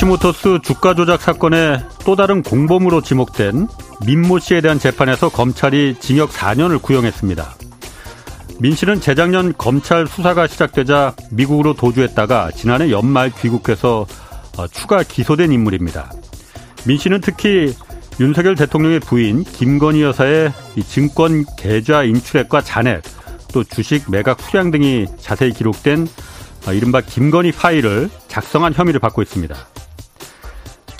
도이치모터스 주가 조작 사건의 또 다른 공범으로 지목된 민모 씨에 대한 재판에서 검찰이 징역 4년을 구형했습니다. 민 씨는 재작년 검찰 수사가 시작되자 미국으로 도주했다가 지난해 연말 귀국해서 어, 추가 기소된 인물입니다. 민 씨는 특히 윤석열 대통령의 부인 김건희 여사의 증권 계좌 인출액과 잔액, 또 주식 매각 수량 등이 자세히 기록된 어, 이른바 김건희 파일을 작성한 혐의를 받고 있습니다.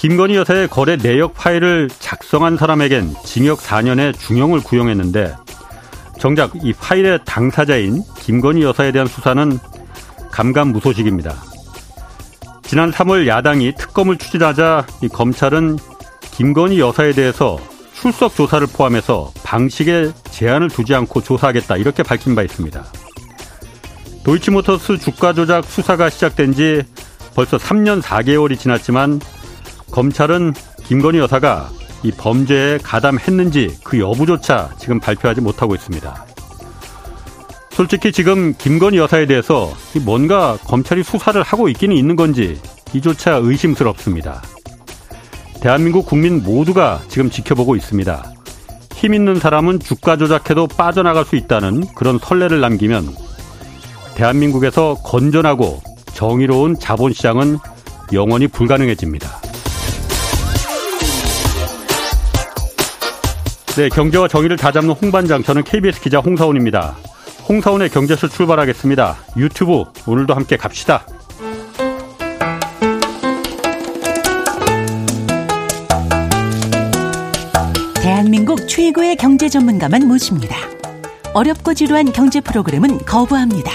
김건희 여사의 거래 내역 파일을 작성한 사람에겐 징역 4년의 중형을 구형했는데 정작 이 파일의 당사자인 김건희 여사에 대한 수사는 감감무소식입니다. 지난 3월 야당이 특검을 추진하자 이 검찰은 김건희 여사에 대해서 출석 조사를 포함해서 방식에 제한을 두지 않고 조사하겠다 이렇게 밝힌 바 있습니다. 도이치모터스 주가 조작 수사가 시작된 지 벌써 3년 4개월이 지났지만 검찰은 김건희 여사가 이 범죄에 가담했는지 그 여부조차 지금 발표하지 못하고 있습니다. 솔직히 지금 김건희 여사에 대해서 뭔가 검찰이 수사를 하고 있기는 있는 건지 이조차 의심스럽습니다. 대한민국 국민 모두가 지금 지켜보고 있습니다. 힘 있는 사람은 주가 조작해도 빠져나갈 수 있다는 그런 선례를 남기면 대한민국에서 건전하고 정의로운 자본시장은 영원히 불가능해집니다. 네, 경제와 정의를 다잡는 홍반장, 저는 KBS 기자 홍사원입니다. 홍사원의 경제쇼 출발하겠습니다. 유튜브 오늘도 함께 갑시다. 대한민국 최고의 경제 전문가만 모십니다. 어렵고 지루한 경제 프로그램은 거부합니다.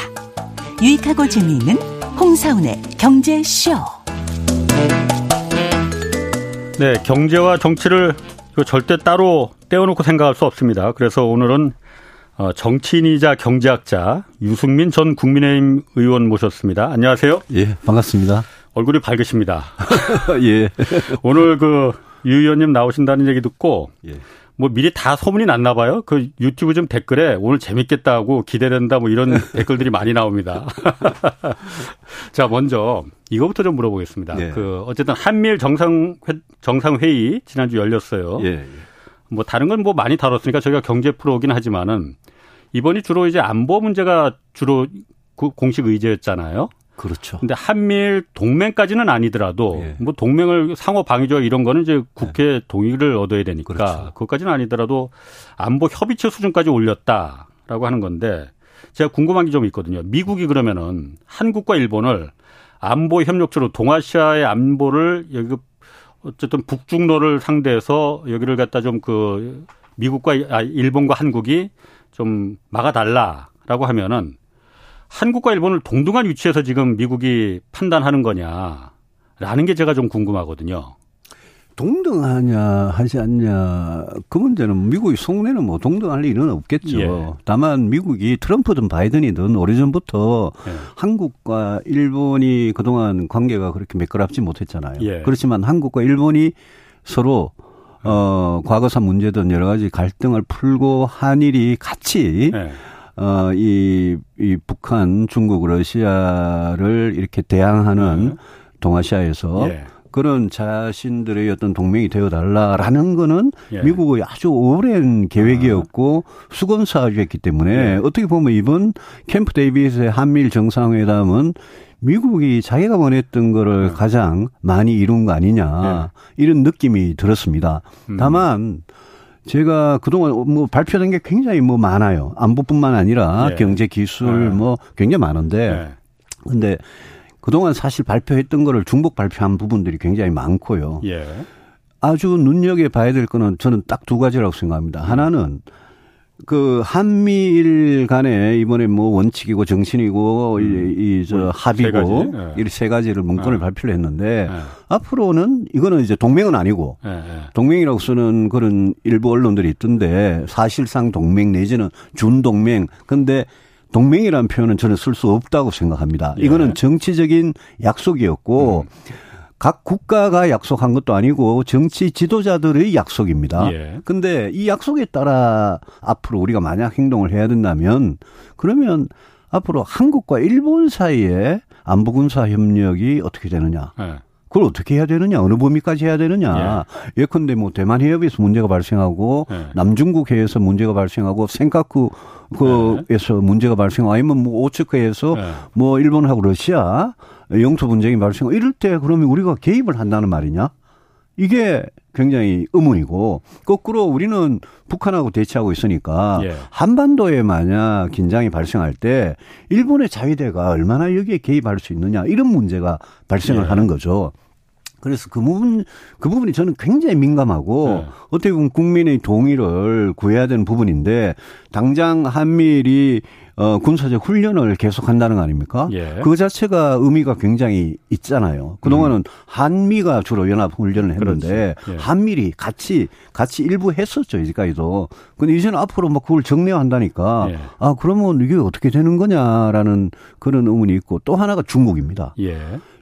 유익하고 재미있는 홍사운의 경제쇼. 네, 경제와 정치를 절대 따로 떼어놓고 생각할 수 없습니다. 그래서 오늘은 어, 정치인이자 경제학자 유승민 전 국민의힘 의원 모셨습니다. 안녕하세요. 예, 반갑습니다. 얼굴이 밝으십니다. 예. 오늘 그 유 의원님 나오신다는 얘기 듣고 예. 뭐 미리 다 소문이 났나 봐요. 그 유튜브 좀 댓글에 오늘 재밌겠다 하고 기대된다 뭐 이런 댓글들이 많이 나옵니다. 자, 먼저 이거부터 좀 물어보겠습니다. 예. 그 어쨌든 한미일 정상 정상 회의 지난주 열렸어요. 예, 예. 뭐 다른 건 뭐 많이 다뤘으니까 저희가 경제 프로긴 하지만은 이번이 주로 이제 안보 문제가 주로 공식 의제였잖아요. 그렇죠. 근데 한미일 동맹까지는 아니더라도 예. 뭐 동맹을 상호 방위 조약 이런 거는 이제 국회 예. 동의를 얻어야 되니까 그렇죠. 그것까지는 아니더라도 안보 협의체 수준까지 올렸다라고 하는 건데 제가 궁금한 게 좀 있거든요. 미국이 그러면은 한국과 일본을 안보 협력처로 동아시아의 안보를 여기 어쨌든 북중로를 상대해서 여기를 갖다 좀 그 미국과 아 일본과 한국이 좀 막아달라라고 하면은 한국과 일본을 동등한 위치에서 지금 미국이 판단하는 거냐라는 게 제가 좀 궁금하거든요. 동등하냐 하지 않냐 그 문제는 미국이 속내는 뭐 동등할 일은 없겠죠. 예. 다만 미국이 트럼프든 바이든이든 오래전부터 예. 한국과 일본이 그동안 관계가 그렇게 매끄럽지 못했잖아요. 예. 그렇지만 한국과 일본이 서로 어 과거사 문제든 여러 가지 갈등을 풀고 한일이 같이 예. 어, 이, 이 북한, 중국, 러시아를 이렇게 대항하는 네. 동아시아에서 예. 그런 자신들의 어떤 동맹이 되어달라라는 거는 예. 미국의 아주 오랜 계획이었고 아. 수건 사주였기 때문에 예. 어떻게 보면 이번 캠프 데이비스의 한미일 정상회담은 미국이 자기가 원했던 거를 네. 가장 많이 이룬 거 아니냐 예. 이런 느낌이 들었습니다. 음. 다만 제가 그동안 뭐 발표된 게 굉장히 뭐 많아요. 안보뿐만 아니라 예. 경제 기술 예. 뭐 굉장히 많은데 예. 근데 그동안 사실 발표했던 거를 중복 발표한 부분들이 굉장히 많고요. 예. 아주 눈여겨 봐야 될 거는 저는 딱 두 가지라고 생각합니다. 하나는 그 한미일 간에 이번에 뭐 원칙이고 정신이고 음. 이저 합의고 네. 이세 가지를 문건을 네. 발표를 했는데 네. 앞으로는 이거는 이제 동맹은 아니고 네. 동맹이라고 쓰는 그런 일부 언론들이 있던데 사실상 동맹 내지는 준동맹 근데 동맹이라는 표현은 저는 쓸 수 없다고 생각합니다. 이거는 정치적인 약속이었고 음. 각 국가가 약속한 것도 아니고 정치 지도자들의 약속입니다. 예. 근데 이 약속에 따라 앞으로 우리가 만약 행동을 해야 된다면 그러면 앞으로 한국과 일본 사이에 안보 군사 협력이 어떻게 되느냐? 예. 그걸 어떻게 해야 되느냐, 어느 범위까지 해야 되느냐. 예. 예컨대 뭐 대만 해협에서 문제가 발생하고 예. 남중국 해에서 문제가 발생하고 생카쿠 그에서 네. 문제가 발생하고 아니면 뭐 오츠크에서 네. 뭐 일본하고 러시아 영토 분쟁이 발생하고 이럴 때 그러면 우리가 개입을 한다는 말이냐? 이게 굉장히 의문이고 거꾸로 우리는 북한하고 대치하고 있으니까 예. 한반도에 만약 긴장이 발생할 때 일본의 자위대가 얼마나 여기에 개입할 수 있느냐 이런 문제가 발생을 예. 하는 거죠. 그래서 그 부분 그 부분이 저는 굉장히 민감하고 네. 어떻게 보면 국민의 동의를 구해야 되는 부분인데 당장 한미일이 어, 군사적 훈련을 계속한다는 거 아닙니까? 예. 그 자체가 의미가 굉장히 있잖아요. 그동안은 음. 한미가 주로 연합 훈련을 했는데 예. 한미리 같이 같이 일부 했었죠 이제까지도. 근데 이제는 앞으로 막 그걸 정례한다니까 예. 아 그러면 이게 어떻게 되는 거냐라는 그런 의문이 있고 또 하나가 중국입니다. 예.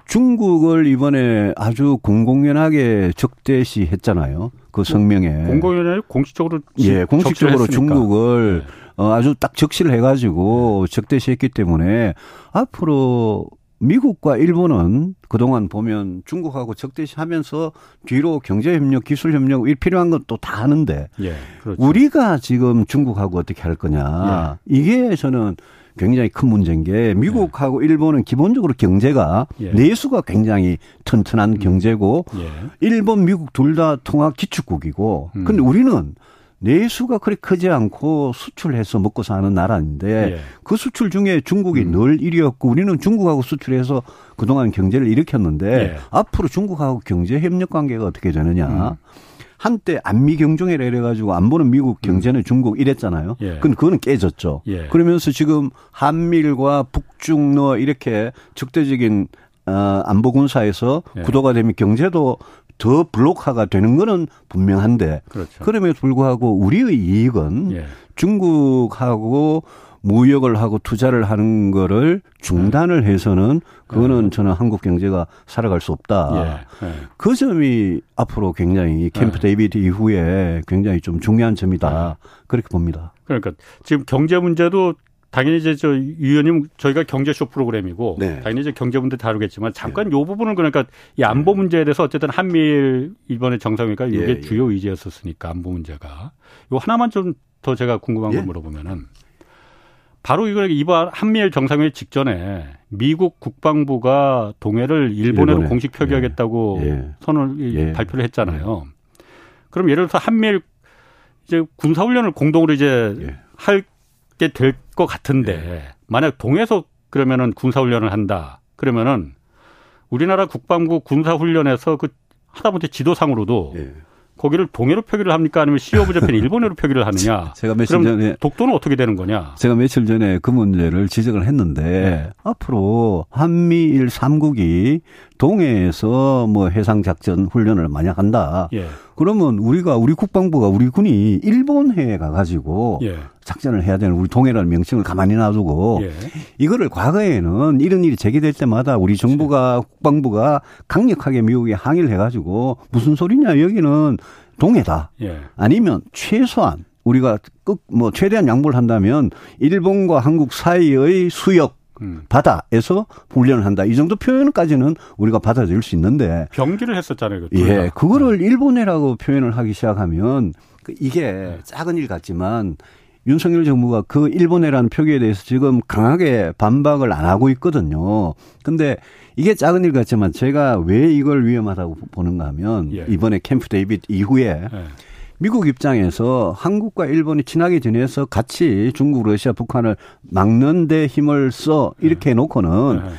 중국을 이번에 아주 공공연하게 적대시했잖아요. 그 성명에 공공연하게 공식적으로 예 공식적으로 중국을 네. 어, 아주 딱 적시를 해가지고 적대시했기 때문에 앞으로 미국과 일본은 그동안 보면 중국하고 적대시하면서 뒤로 경제협력, 기술협력 이 필요한 것도 다 하는데 예, 그렇죠. 우리가 지금 중국하고 어떻게 할 거냐 예. 이게 저는 굉장히 큰 문제인 게 미국하고 예. 일본은 기본적으로 경제가 예. 내수가 굉장히 튼튼한 음. 경제고 예. 일본, 미국 둘 다 통합 기축국이고 음. 근데 우리는 내수가 그리 크지 않고 수출해서 먹고 사는 나라인데 예. 그 수출 중에 중국이 음. 늘 1위였고 우리는 중국하고 수출해서 그동안 경제를 일으켰는데 예. 앞으로 중국하고 경제 협력 관계가 어떻게 되느냐. 음. 한때 안미 경종이라 이래가지고 안 보는 미국 경제는 음. 중국 이랬잖아요. 예. 근데 그거는 깨졌죠. 예. 그러면서 지금 한밀과 북중러 이렇게 적대적인 어, 안보 군사에서 예. 구도가 되면 경제도 더 블록화가 되는 거는 분명한데 그렇죠. 그럼에도 불구하고 우리의 이익은 예. 중국하고 무역을 하고 투자를 하는 거를 중단을 해서는 그거는 예. 저는 한국 경제가 살아갈 수 없다. 예. 예. 그 점이 앞으로 굉장히 캠프 예. 데이비드 이후에 굉장히 좀 중요한 점이다. 예. 그렇게 봅니다. 그러니까 지금 경제 문제도 당연히 이제 저 위원님 저희가 경제쇼 프로그램이고 네. 당연히 이제 경제 문제 다루겠지만 잠깐 네. 요 부분은 그러니까 이 안보 네. 문제에 대해서 어쨌든 한미일 이번에 정상회가 이게 예, 주요 예. 의제였었으니까 안보 문제가 요 하나만 좀 더 제가 궁금한 예? 걸 물어보면은 바로 이거 이번 한미일 정상회의 직전에 미국 국방부가 동해를 일본으로 일본에. 공식 표기하겠다고 예. 예. 선을 예. 발표를 했잖아요. 그럼 예를 들어서 한미일 이제 군사훈련을 공동으로 이제 할 게 될 것 같은데 네. 만약 동해서 그러면은 군사훈련을 한다. 그러면은 우리나라 국방부 군사훈련에서 그 하다못해 지도상으로도 네. 거기를 동해로 표기를 합니까 아니면 시오브 재팬 일본어로 표기를 하느냐? 제가 며칠 전에 독도는 어떻게 되는 거냐? 제가 며칠 전에 그 문제를 지적을 했는데 네. 앞으로 한미일 삼국이 동해에서 뭐 해상 작전 훈련을 만약 한다. 예. 그러면 우리가 우리 국방부가 우리 군이 일본해에 가가지고 예. 작전을 해야 되는 우리 동해라는 명칭을 가만히 놔두고 예. 이거를 과거에는 이런 일이 제기될 때마다 우리 정부가 국방부가 강력하게 미국에 항의를 해가지고 무슨 소리냐 여기는 동해다 예. 아니면 최소한 우리가 끝뭐 최대한 양보를 한다면 일본과 한국 사이의 수역 음. 바다에서 훈련을 한다. 이 정도 표현까지는 우리가 받아들일 수 있는데 병기를 했었잖아요. 예, 그거를 일본해라고 표현을 하기 시작하면 그 이게 네. 작은 일 같지만 윤석열 정부가 그 일본해라는 표기에 대해서 지금 강하게 반박을 안 하고 있거든요. 근데 이게 작은 일 같지만 제가 왜 이걸 위험하다고 보는가 하면 예. 이번에 캠프 데이빗 이후에 예. 미국 입장에서 한국과 일본이 친하게 지내서 같이 중국, 러시아, 북한을 막는 데 힘을 써 이렇게 해 놓고는 네.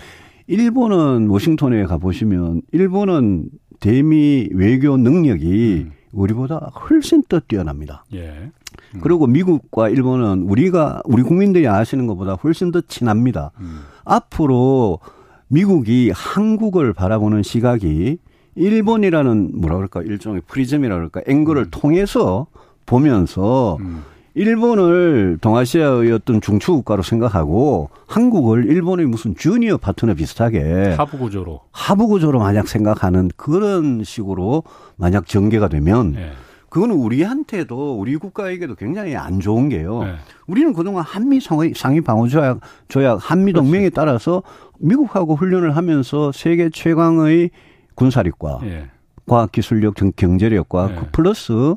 일본은 워싱턴에 가 보시면 일본은 대미 외교 능력이 음. 우리보다 훨씬 더 뛰어납니다. 예. 음. 그리고 미국과 일본은 우리가 우리 국민들이 아시는 것보다 훨씬 더 친합니다. 음. 앞으로 미국이 한국을 바라보는 시각이 일본이라는 뭐라 그럴까 일종의 프리즘이라 그럴까 앵글을 음. 통해서 보면서 음. 일본을 동아시아의 어떤 중추 국가로 생각하고 한국을 일본의 무슨 주니어 파트너 비슷하게 하부 구조로 하부 구조로 만약 생각하는 그런 식으로 만약 전개가 되면 네. 그거는 우리한테도 우리 국가에게도 굉장히 안 좋은 게요. 네. 우리는 그동안 한미 상위, 상위 방어 조약 조약 한미 동맹에 따라서 미국하고 훈련을 하면서 세계 최강의 군사력과 예. 과학기술력, 경제력과 예. 그 플러스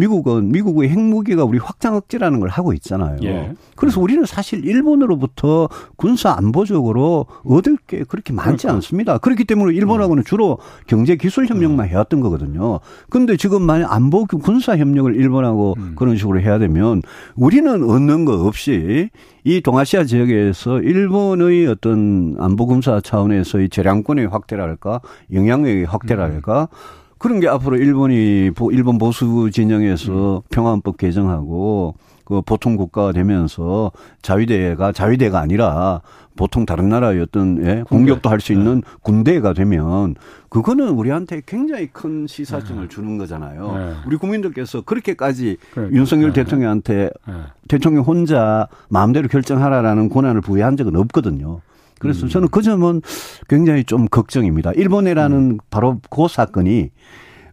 미국은 미국의 핵무기가 우리 확장 억제라는 걸 하고 있잖아요. 예. 그래서 우리는 사실 일본으로부터 군사 안보적으로 얻을 게 그렇게 많지 그러니까. 않습니다. 그렇기 때문에 일본하고는 주로 경제 기술 협력만 음. 해왔던 거거든요. 근데 지금 만약 안보 군사 협력을 일본하고 음. 그런 식으로 해야 되면 우리는 얻는 거 없이 이 동아시아 지역에서 일본의 어떤 안보 군사 차원에서의 재량권의 확대랄까 영향력의 확대랄까 음. 그런 게 앞으로 일본이 일본 보수 진영에서 음. 평화헌법 개정하고 그 보통 국가가 되면서 자위대가 자위대가 아니라 보통 다른 나라의 어떤 예, 공격도 할 수 있는 네. 군대가 되면 그거는 우리한테 굉장히 큰 시사점을 네. 주는 거잖아요. 네. 우리 국민들께서 그렇게까지 그러니까. 윤석열 네. 대통령한테 네. 대통령 혼자 마음대로 결정하라라는 권한을 부여한 적은 없거든요. 그래서 음. 저는 그 점은 굉장히 좀 걱정입니다. 일본이라는 음. 바로 그 사건이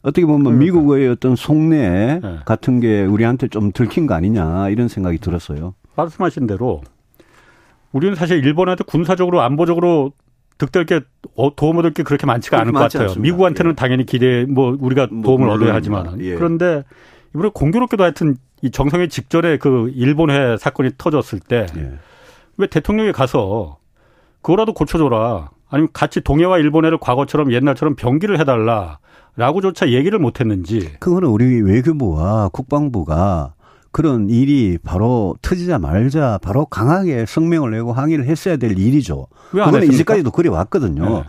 어떻게 보면 그러니까. 미국의 어떤 속내 네. 같은 게 우리한테 좀 들킨 거 아니냐 이런 생각이 들었어요. 말씀하신 대로 우리는 사실 일본한테 군사적으로 안보적으로 득될 게 어, 도움 얻을 게 그렇게 많지가 않을 것 같아요. 않습니다. 미국한테는 예. 당연히 기대 뭐 우리가 뭐, 도움을 얻어야 하지만 예. 그런데 이번에 공교롭게도 하여튼 이 정성의 직전에 그 일본해 사건이 터졌을 때왜 예. 대통령이 가서 그거라도 고쳐줘라. 아니면 같이 동해와 일본해를 과거처럼 옛날처럼 병기를 해달라. 라고조차 얘기를 못 했는지. 그거는 우리 외교부와 국방부가 그런 일이 바로 터지자 말자 바로 강하게 성명을 내고 항의를 했어야 될 일이죠. 그거는 이제까지도 그래 왔거든요. 네.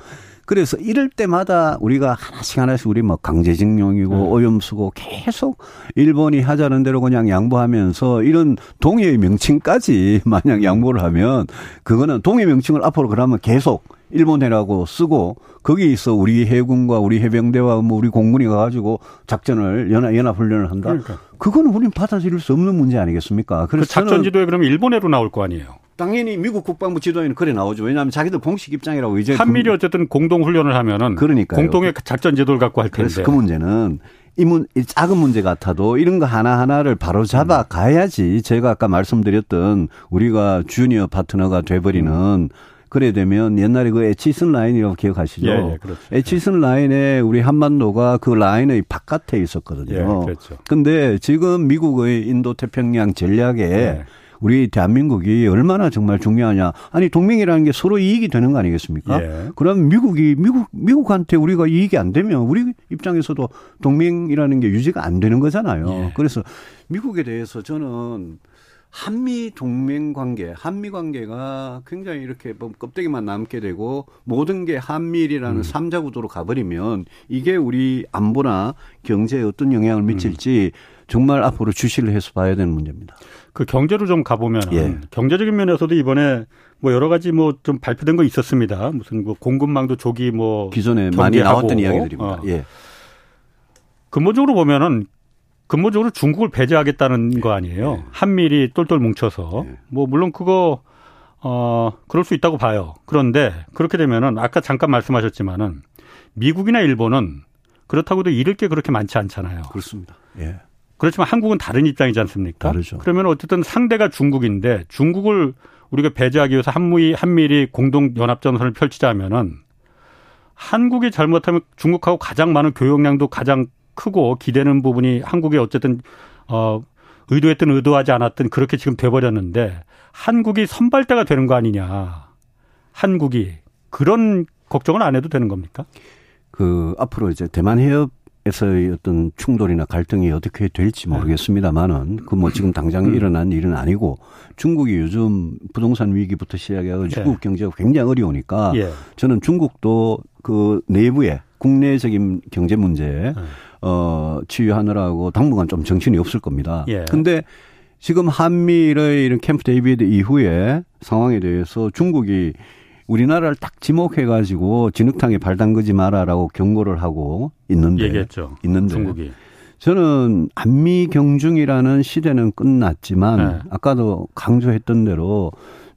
그래서 이럴 때마다 우리가 하나씩 하나씩 우리 뭐 강제징용이고 네. 오염수고 계속 일본이 하자는 대로 그냥 양보하면서 이런 동해의 명칭까지 만약 양보를 하면 그거는 동해 명칭을 앞으로 그러면 계속 일본해라고 쓰고 거기에서 우리 해군과 우리 해병대와 뭐 우리 공군이 가가지고 작전을 연합 연합 훈련을 한다. 그러니까. 그거는 우리는 받아들일 수 없는 문제 아니겠습니까? 그래서 그 작전 지도에 그러면 일본해로 나올 거 아니에요. 당연히 미국 국방부 지도에는 그래 나오죠. 왜냐하면 자기들 공식 입장이라고 이제 한미리 어쨌든 공동 훈련을 하면은 그러니까 공동의 작전 지도를 갖고 할 텐데. 그래서 그 문제는 이, 문, 이 작은 문제 같아도 이런 거 하나 하나를 바로 잡아 가야지 제가 아까 말씀드렸던 우리가 주니어 파트너가 돼버리는 음. 그래 되면 옛날에 그 에치슨 라인이라고 기억하시죠? 예, 예, 그렇죠. 에치슨 라인에 우리 한반도가 그 라인의 바깥에 있었거든요. 예, 그렇죠. 근데 지금 미국의 인도 태평양 전략에 예. 우리 대한민국이 얼마나 정말 중요하냐. 아니 동맹이라는 게 서로 이익이 되는 거 아니겠습니까? 예. 그럼 미국이 미국 미국한테 우리가 이익이 안 되면 우리 입장에서도 동맹이라는 게 유지가 안 되는 거잖아요. 예. 그래서 미국에 대해서 저는 한미 동맹 관계, 한미 관계가 굉장히 이렇게 뭐 껍데기만 남게 되고 모든 게 한미일이라는 음. 삼자 구도로 가버리면 이게 우리 안보나 경제에 어떤 영향을 미칠지 음. 정말 앞으로 주시를 해서 봐야 되는 문제입니다. 그 경제로 좀 가보면 예. 경제적인 면에서도 이번에 뭐 여러 가지 뭐 좀 발표된 거 있었습니다. 무슨 뭐 공급망도 조기 뭐 기존에 많이 나왔던 이야기들입니다. 어. 예. 근본적으로 보면은 근본적으로 중국을 배제하겠다는 거 아니에요. 네. 한미일이 똘똘 뭉쳐서 네. 뭐 물론 그거 어 그럴 수 있다고 봐요. 그런데 그렇게 되면은 아까 잠깐 말씀하셨지만은 미국이나 일본은 그렇다고도 잃을 게 그렇게 많지 않잖아요. 그렇습니다. 예. 그렇지만 한국은 다른 입장이지 않습니까? 다르죠. 그러면 어쨌든 상대가 중국인데 중국을 우리가 배제하기 위해서 한미 한미일이 공동 연합 전선을 펼치자면은 한국이 잘못하면 중국하고 가장 많은 교역량도 가장 크고 기대는 부분이 한국이 어쨌든 어 의도했든 의도하지 않았든 그렇게 지금 돼버렸는데 한국이 선발대가 되는 거 아니냐. 한국이 그런 걱정은 안 해도 되는 겁니까? 그 앞으로 이제 대만 해협 에서의 어떤 충돌이나 갈등이 어떻게 될지 네. 모르겠습니다만은 그 뭐 지금 당장 음. 일어난 일은 아니고 중국이 요즘 부동산 위기부터 시작해서 중국 네. 경제가 굉장히 어려우니까 예. 저는 중국도 그 내부에 국내적인 경제 문제 네. 어, 치유하느라고 당분간 좀 정신이 없을 겁니다. 예. 근데 지금 한미의 이런 캠프 데이비드 이후에 상황에 대해서 중국이 우리나라를 딱 지목해가지고 진흙탕에 발 담그지 마라라고 경고를 하고 있는데. 얘기했죠. 있는데. 중국이. 저는 안미경중이라는 시대는 끝났지만 네. 아까도 강조했던 대로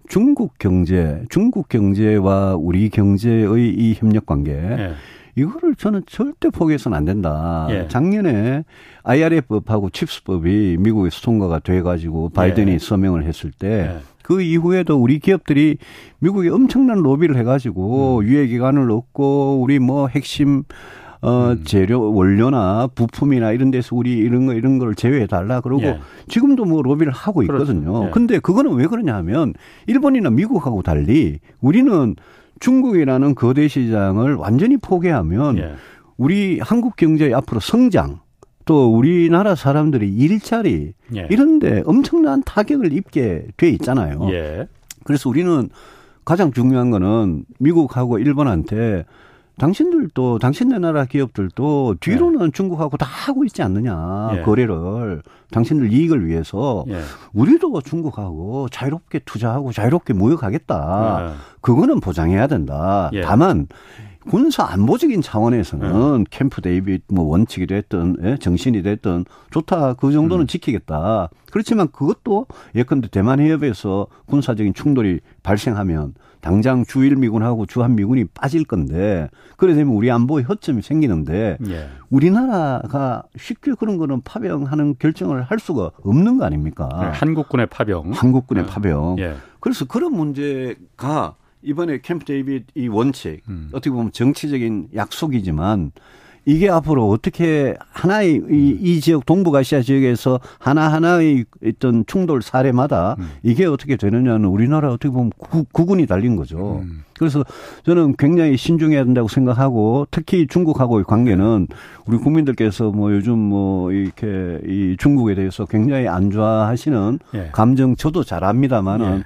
중국 경제, 중국 경제와 우리 경제의 이 협력 관계 네. 이거를 저는 절대 포기해서는 안 된다. 예. 작년에 IRF법하고 칩스법이 미국에서 통과가 돼가지고 바이든이 예. 서명을 했을 때 예. 그 이후에도 우리 기업들이 미국에 엄청난 로비를 해가지고 음. 유예 기간을 얻고 우리 뭐 핵심 어, 음. 재료, 원료나 부품이나 이런 데서 우리 이런 거, 이런 걸 제외해 달라. 그러고 예. 지금도 뭐 로비를 하고 그렇죠. 있거든요. 그렇죠. 예. 근데 그거는 왜 그러냐 하면 일본이나 미국하고 달리 우리는 중국이라는 거대 시장을 완전히 포기하면 예. 우리 한국 경제의 앞으로 성장 또 우리나라 사람들이 일자리 예. 이런데 엄청난 타격을 입게 돼 있잖아요. 예. 그래서 우리는 가장 중요한 거는 미국하고 일본한테 당신들도 당신네 나라 기업들도 뒤로는 네. 중국하고 다 하고 있지 않느냐 예. 거래를 당신들 이익을 위해서 예. 우리도 중국하고 자유롭게 투자하고 자유롭게 무역하겠다. 예. 그거는 보장해야 된다. 예. 다만 군사 안보적인 차원에서는 네. 캠프 데이빗 뭐 원칙이 됐든 예? 정신이 됐든 좋다 그 정도는 음. 지키겠다. 그렇지만 그것도 예컨대 대만 해협에서 군사적인 충돌이 발생하면 당장 주일 미군하고 주한 미군이 빠질 건데 그래 되면 우리 안보에 허점이 생기는데 예. 우리나라가 쉽게 그런 거는 파병하는 결정을 할 수가 없는 거 아닙니까? 네, 한국군의 파병. 한국군의 네. 파병. 예. 그래서 그런 문제가 이번에 캠프 데이빗 이 원칙 음. 어떻게 보면 정치적인 약속이지만 이게 앞으로 어떻게 하나의 이, 음. 이 지역 동북아시아 지역에서 하나하나의 어떤 충돌 사례마다 음. 이게 어떻게 되느냐는 우리나라 어떻게 보면 구, 구군이 달린 거죠. 음. 그래서 저는 굉장히 신중해야 된다고 생각하고 특히 중국하고의 관계는 우리 국민들께서 뭐 요즘 뭐 이렇게 이 중국에 대해서 굉장히 안 좋아하시는 예. 감정 저도 잘 압니다만은 예.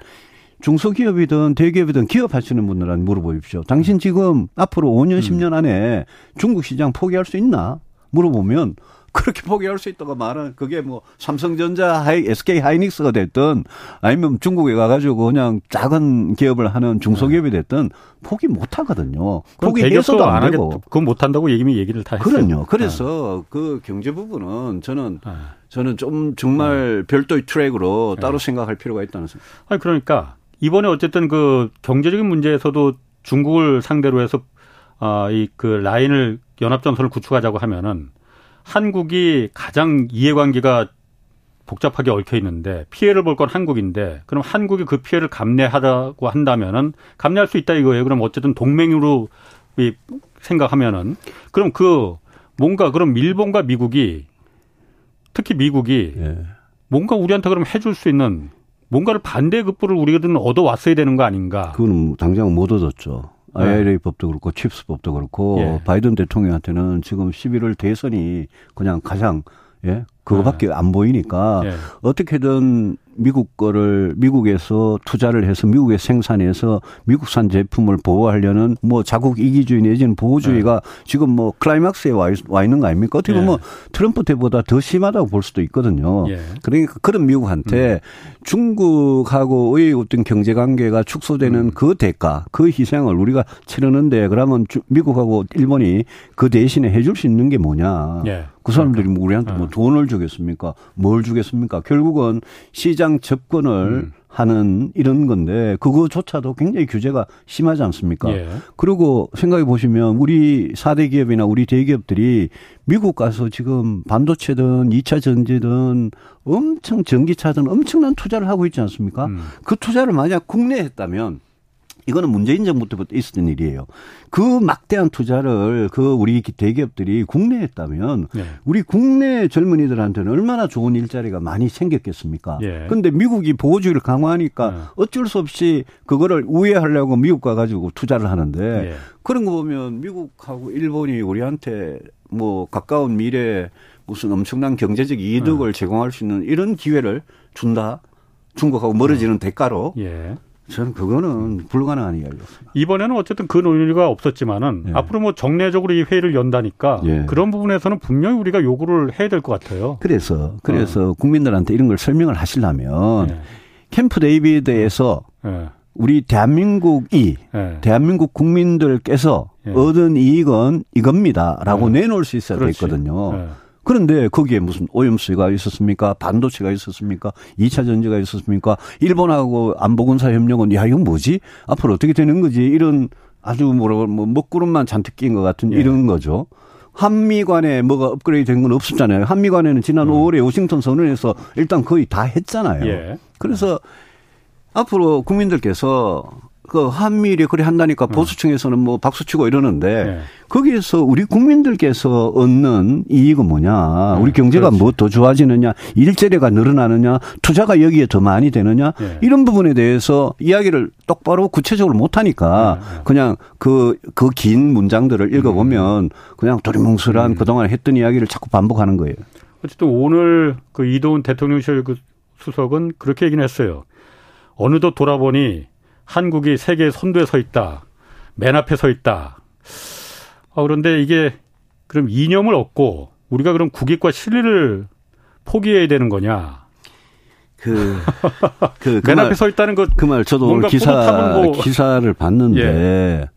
중소기업이든 대기업이든 기업 하시는 분들한테 물어보십시오. 당신 지금 앞으로 5년, 10년 음. 안에 중국 시장 포기할 수 있나? 물어보면 그렇게 포기할 수 있다고 말은 그게 뭐 삼성전자, 하이, SK 하이닉스가 됐든 아니면 중국에 가가지고 그냥 작은 기업을 하는 중소기업이 됐든 포기 못 하거든요. 포기해서도 안, 안 되고. 그건 못 한다고 얘기면 얘기를 다 했어요. 그럼요. 그래서 네. 그 경제 부분은 저는 네. 저는 좀 정말 네. 별도의 트랙으로 따로 생각할 필요가 있다는 생각. 아니 그러니까 이번에 어쨌든 그 경제적인 문제에서도 중국을 상대로 해서 아, 이 그 라인을 연합전선을 구축하자고 하면은 한국이 가장 이해관계가 복잡하게 얽혀 있는데 피해를 볼 건 한국인데 그럼 한국이 그 피해를 감내하다고 한다면은 감내할 수 있다 이거예요. 그럼 어쨌든 동맹으로 생각하면은 그럼 그 뭔가 그럼 일본과 미국이 특히 미국이 예. 뭔가 우리한테 그럼 해줄 수 있는 뭔가를 반대 급부를 우리들은 얻어 왔어야 되는 거 아닌가? 그건 당장 못 얻었죠. IRA 네. 법도 그렇고 CHIPS 법도 그렇고 예. 바이든 대통령한테는 지금 11월 대선이 그냥 가장 예 그거밖에 네. 안 보이니까 예. 어떻게든 미국 거를 미국에서 투자를 해서 미국에 생산해서 미국산 제품을 보호하려는 뭐 자국 이기주의 내지는 보호주의가 네. 지금 뭐 클라이막스에 와, 있, 와 있는 거 아닙니까? 어떻게 보면 네. 트럼프 때보다 더 심하다고 볼 수도 있거든요. 예. 그러니까 그런 미국한테 음. 중국하고의 어떤 경제 관계가 축소되는 음. 그 대가, 그 희생을 우리가 치르는데 그러면 미국하고 일본이 그 대신에 해줄 수 있는 게 뭐냐? 예. 그 사람들이 뭐 우리한테 뭐 어. 돈을 주겠습니까? 뭘 주겠습니까? 결국은 시장 접근을 음. 하는 이런 건데 그거조차도 굉장히 규제가 심하지 않습니까? 예. 그리고 생각해 보시면 우리 4대 기업이나 우리 대기업들이 미국 가서 지금 반도체든 2차 전지든 엄청 전기차든 엄청난 투자를 하고 있지 않습니까? 음. 그 투자를 만약 국내에 했다면 이거는 문재인 정부 때부터 있었던 일이에요. 그 막대한 투자를 그 우리 대기업들이 국내에 했다면 네. 우리 국내 젊은이들한테는 얼마나 좋은 일자리가 많이 생겼겠습니까? 예. 근데 미국이 보호주의를 강화하니까 네. 어쩔 수 없이 그거를 우회하려고 미국 가가지고 투자를 하는데 예. 그런 거 보면 미국하고 일본이 우리한테 뭐 가까운 미래에 무슨 엄청난 경제적 이득을 네. 제공할 수 있는 이런 기회를 준다. 중국하고 멀어지는 대가로 예. 저는 그거는 불가능한 이야기였습니다. 이번에는 어쨌든 그 논의가 없었지만은 예. 앞으로 뭐 정례적으로 이 회의를 연다니까 예. 그런 부분에서는 분명히 우리가 요구를 해야 될 것 같아요. 그래서 그래서 어. 국민들한테 이런 걸 설명을 하시려면 예. 캠프 데이비드에서 예. 우리 대한민국이 예. 대한민국 국민들께서 예. 얻은 이익은 이겁니다라고 내놓을 수 있어야 그렇지. 되거든요. 그런데 거기에 무슨 오염수가 있었습니까? 반도체가 있었습니까? 2차 전지가 있었습니까? 일본하고 안보군사 협력은 야 이건 뭐지? 앞으로 어떻게 되는 거지? 이런 아주 뭐라고 뭐 먹구름만 잔뜩 낀 것 같은 예. 이런 거죠. 한미 간에 뭐가 업그레이드 된 건 없었잖아요. 한미 간에는 지난 음. 5월에 워싱턴 선언에서 일단 거의 다 했잖아요. 예. 그래서 앞으로 국민들께서 그 한미일이 그래 한다니까 음. 보수층에서는 뭐 박수치고 이러는데 네. 거기에서 우리 국민들께서 얻는 이익은 뭐냐? 네, 우리 경제가 뭐 더 좋아지느냐? 일자리가 늘어나느냐? 투자가 여기에 더 많이 되느냐? 네. 이런 부분에 대해서 이야기를 똑바로 구체적으로 못 하니까 네, 네. 그냥 그 그 긴 문장들을 읽어 보면 음. 그냥 도리뭉술한 음. 그동안 했던 이야기를 자꾸 반복하는 거예요. 어쨌든 오늘 그 이도훈 대통령실 그 수석은 그렇게 얘기는 했어요. 어느덧 돌아보니 한국이 세계 선두에 서 있다. 맨 앞에 서 있다. 아, 그런데 이게 그럼 이념을 얻고 우리가 그럼 국익과 실리를 포기해야 되는 거냐? 그, 그, 그맨 앞에 서 있다는 것. 그 말, 저도 오늘 기사, 뭐 기사를 봤는데, 예.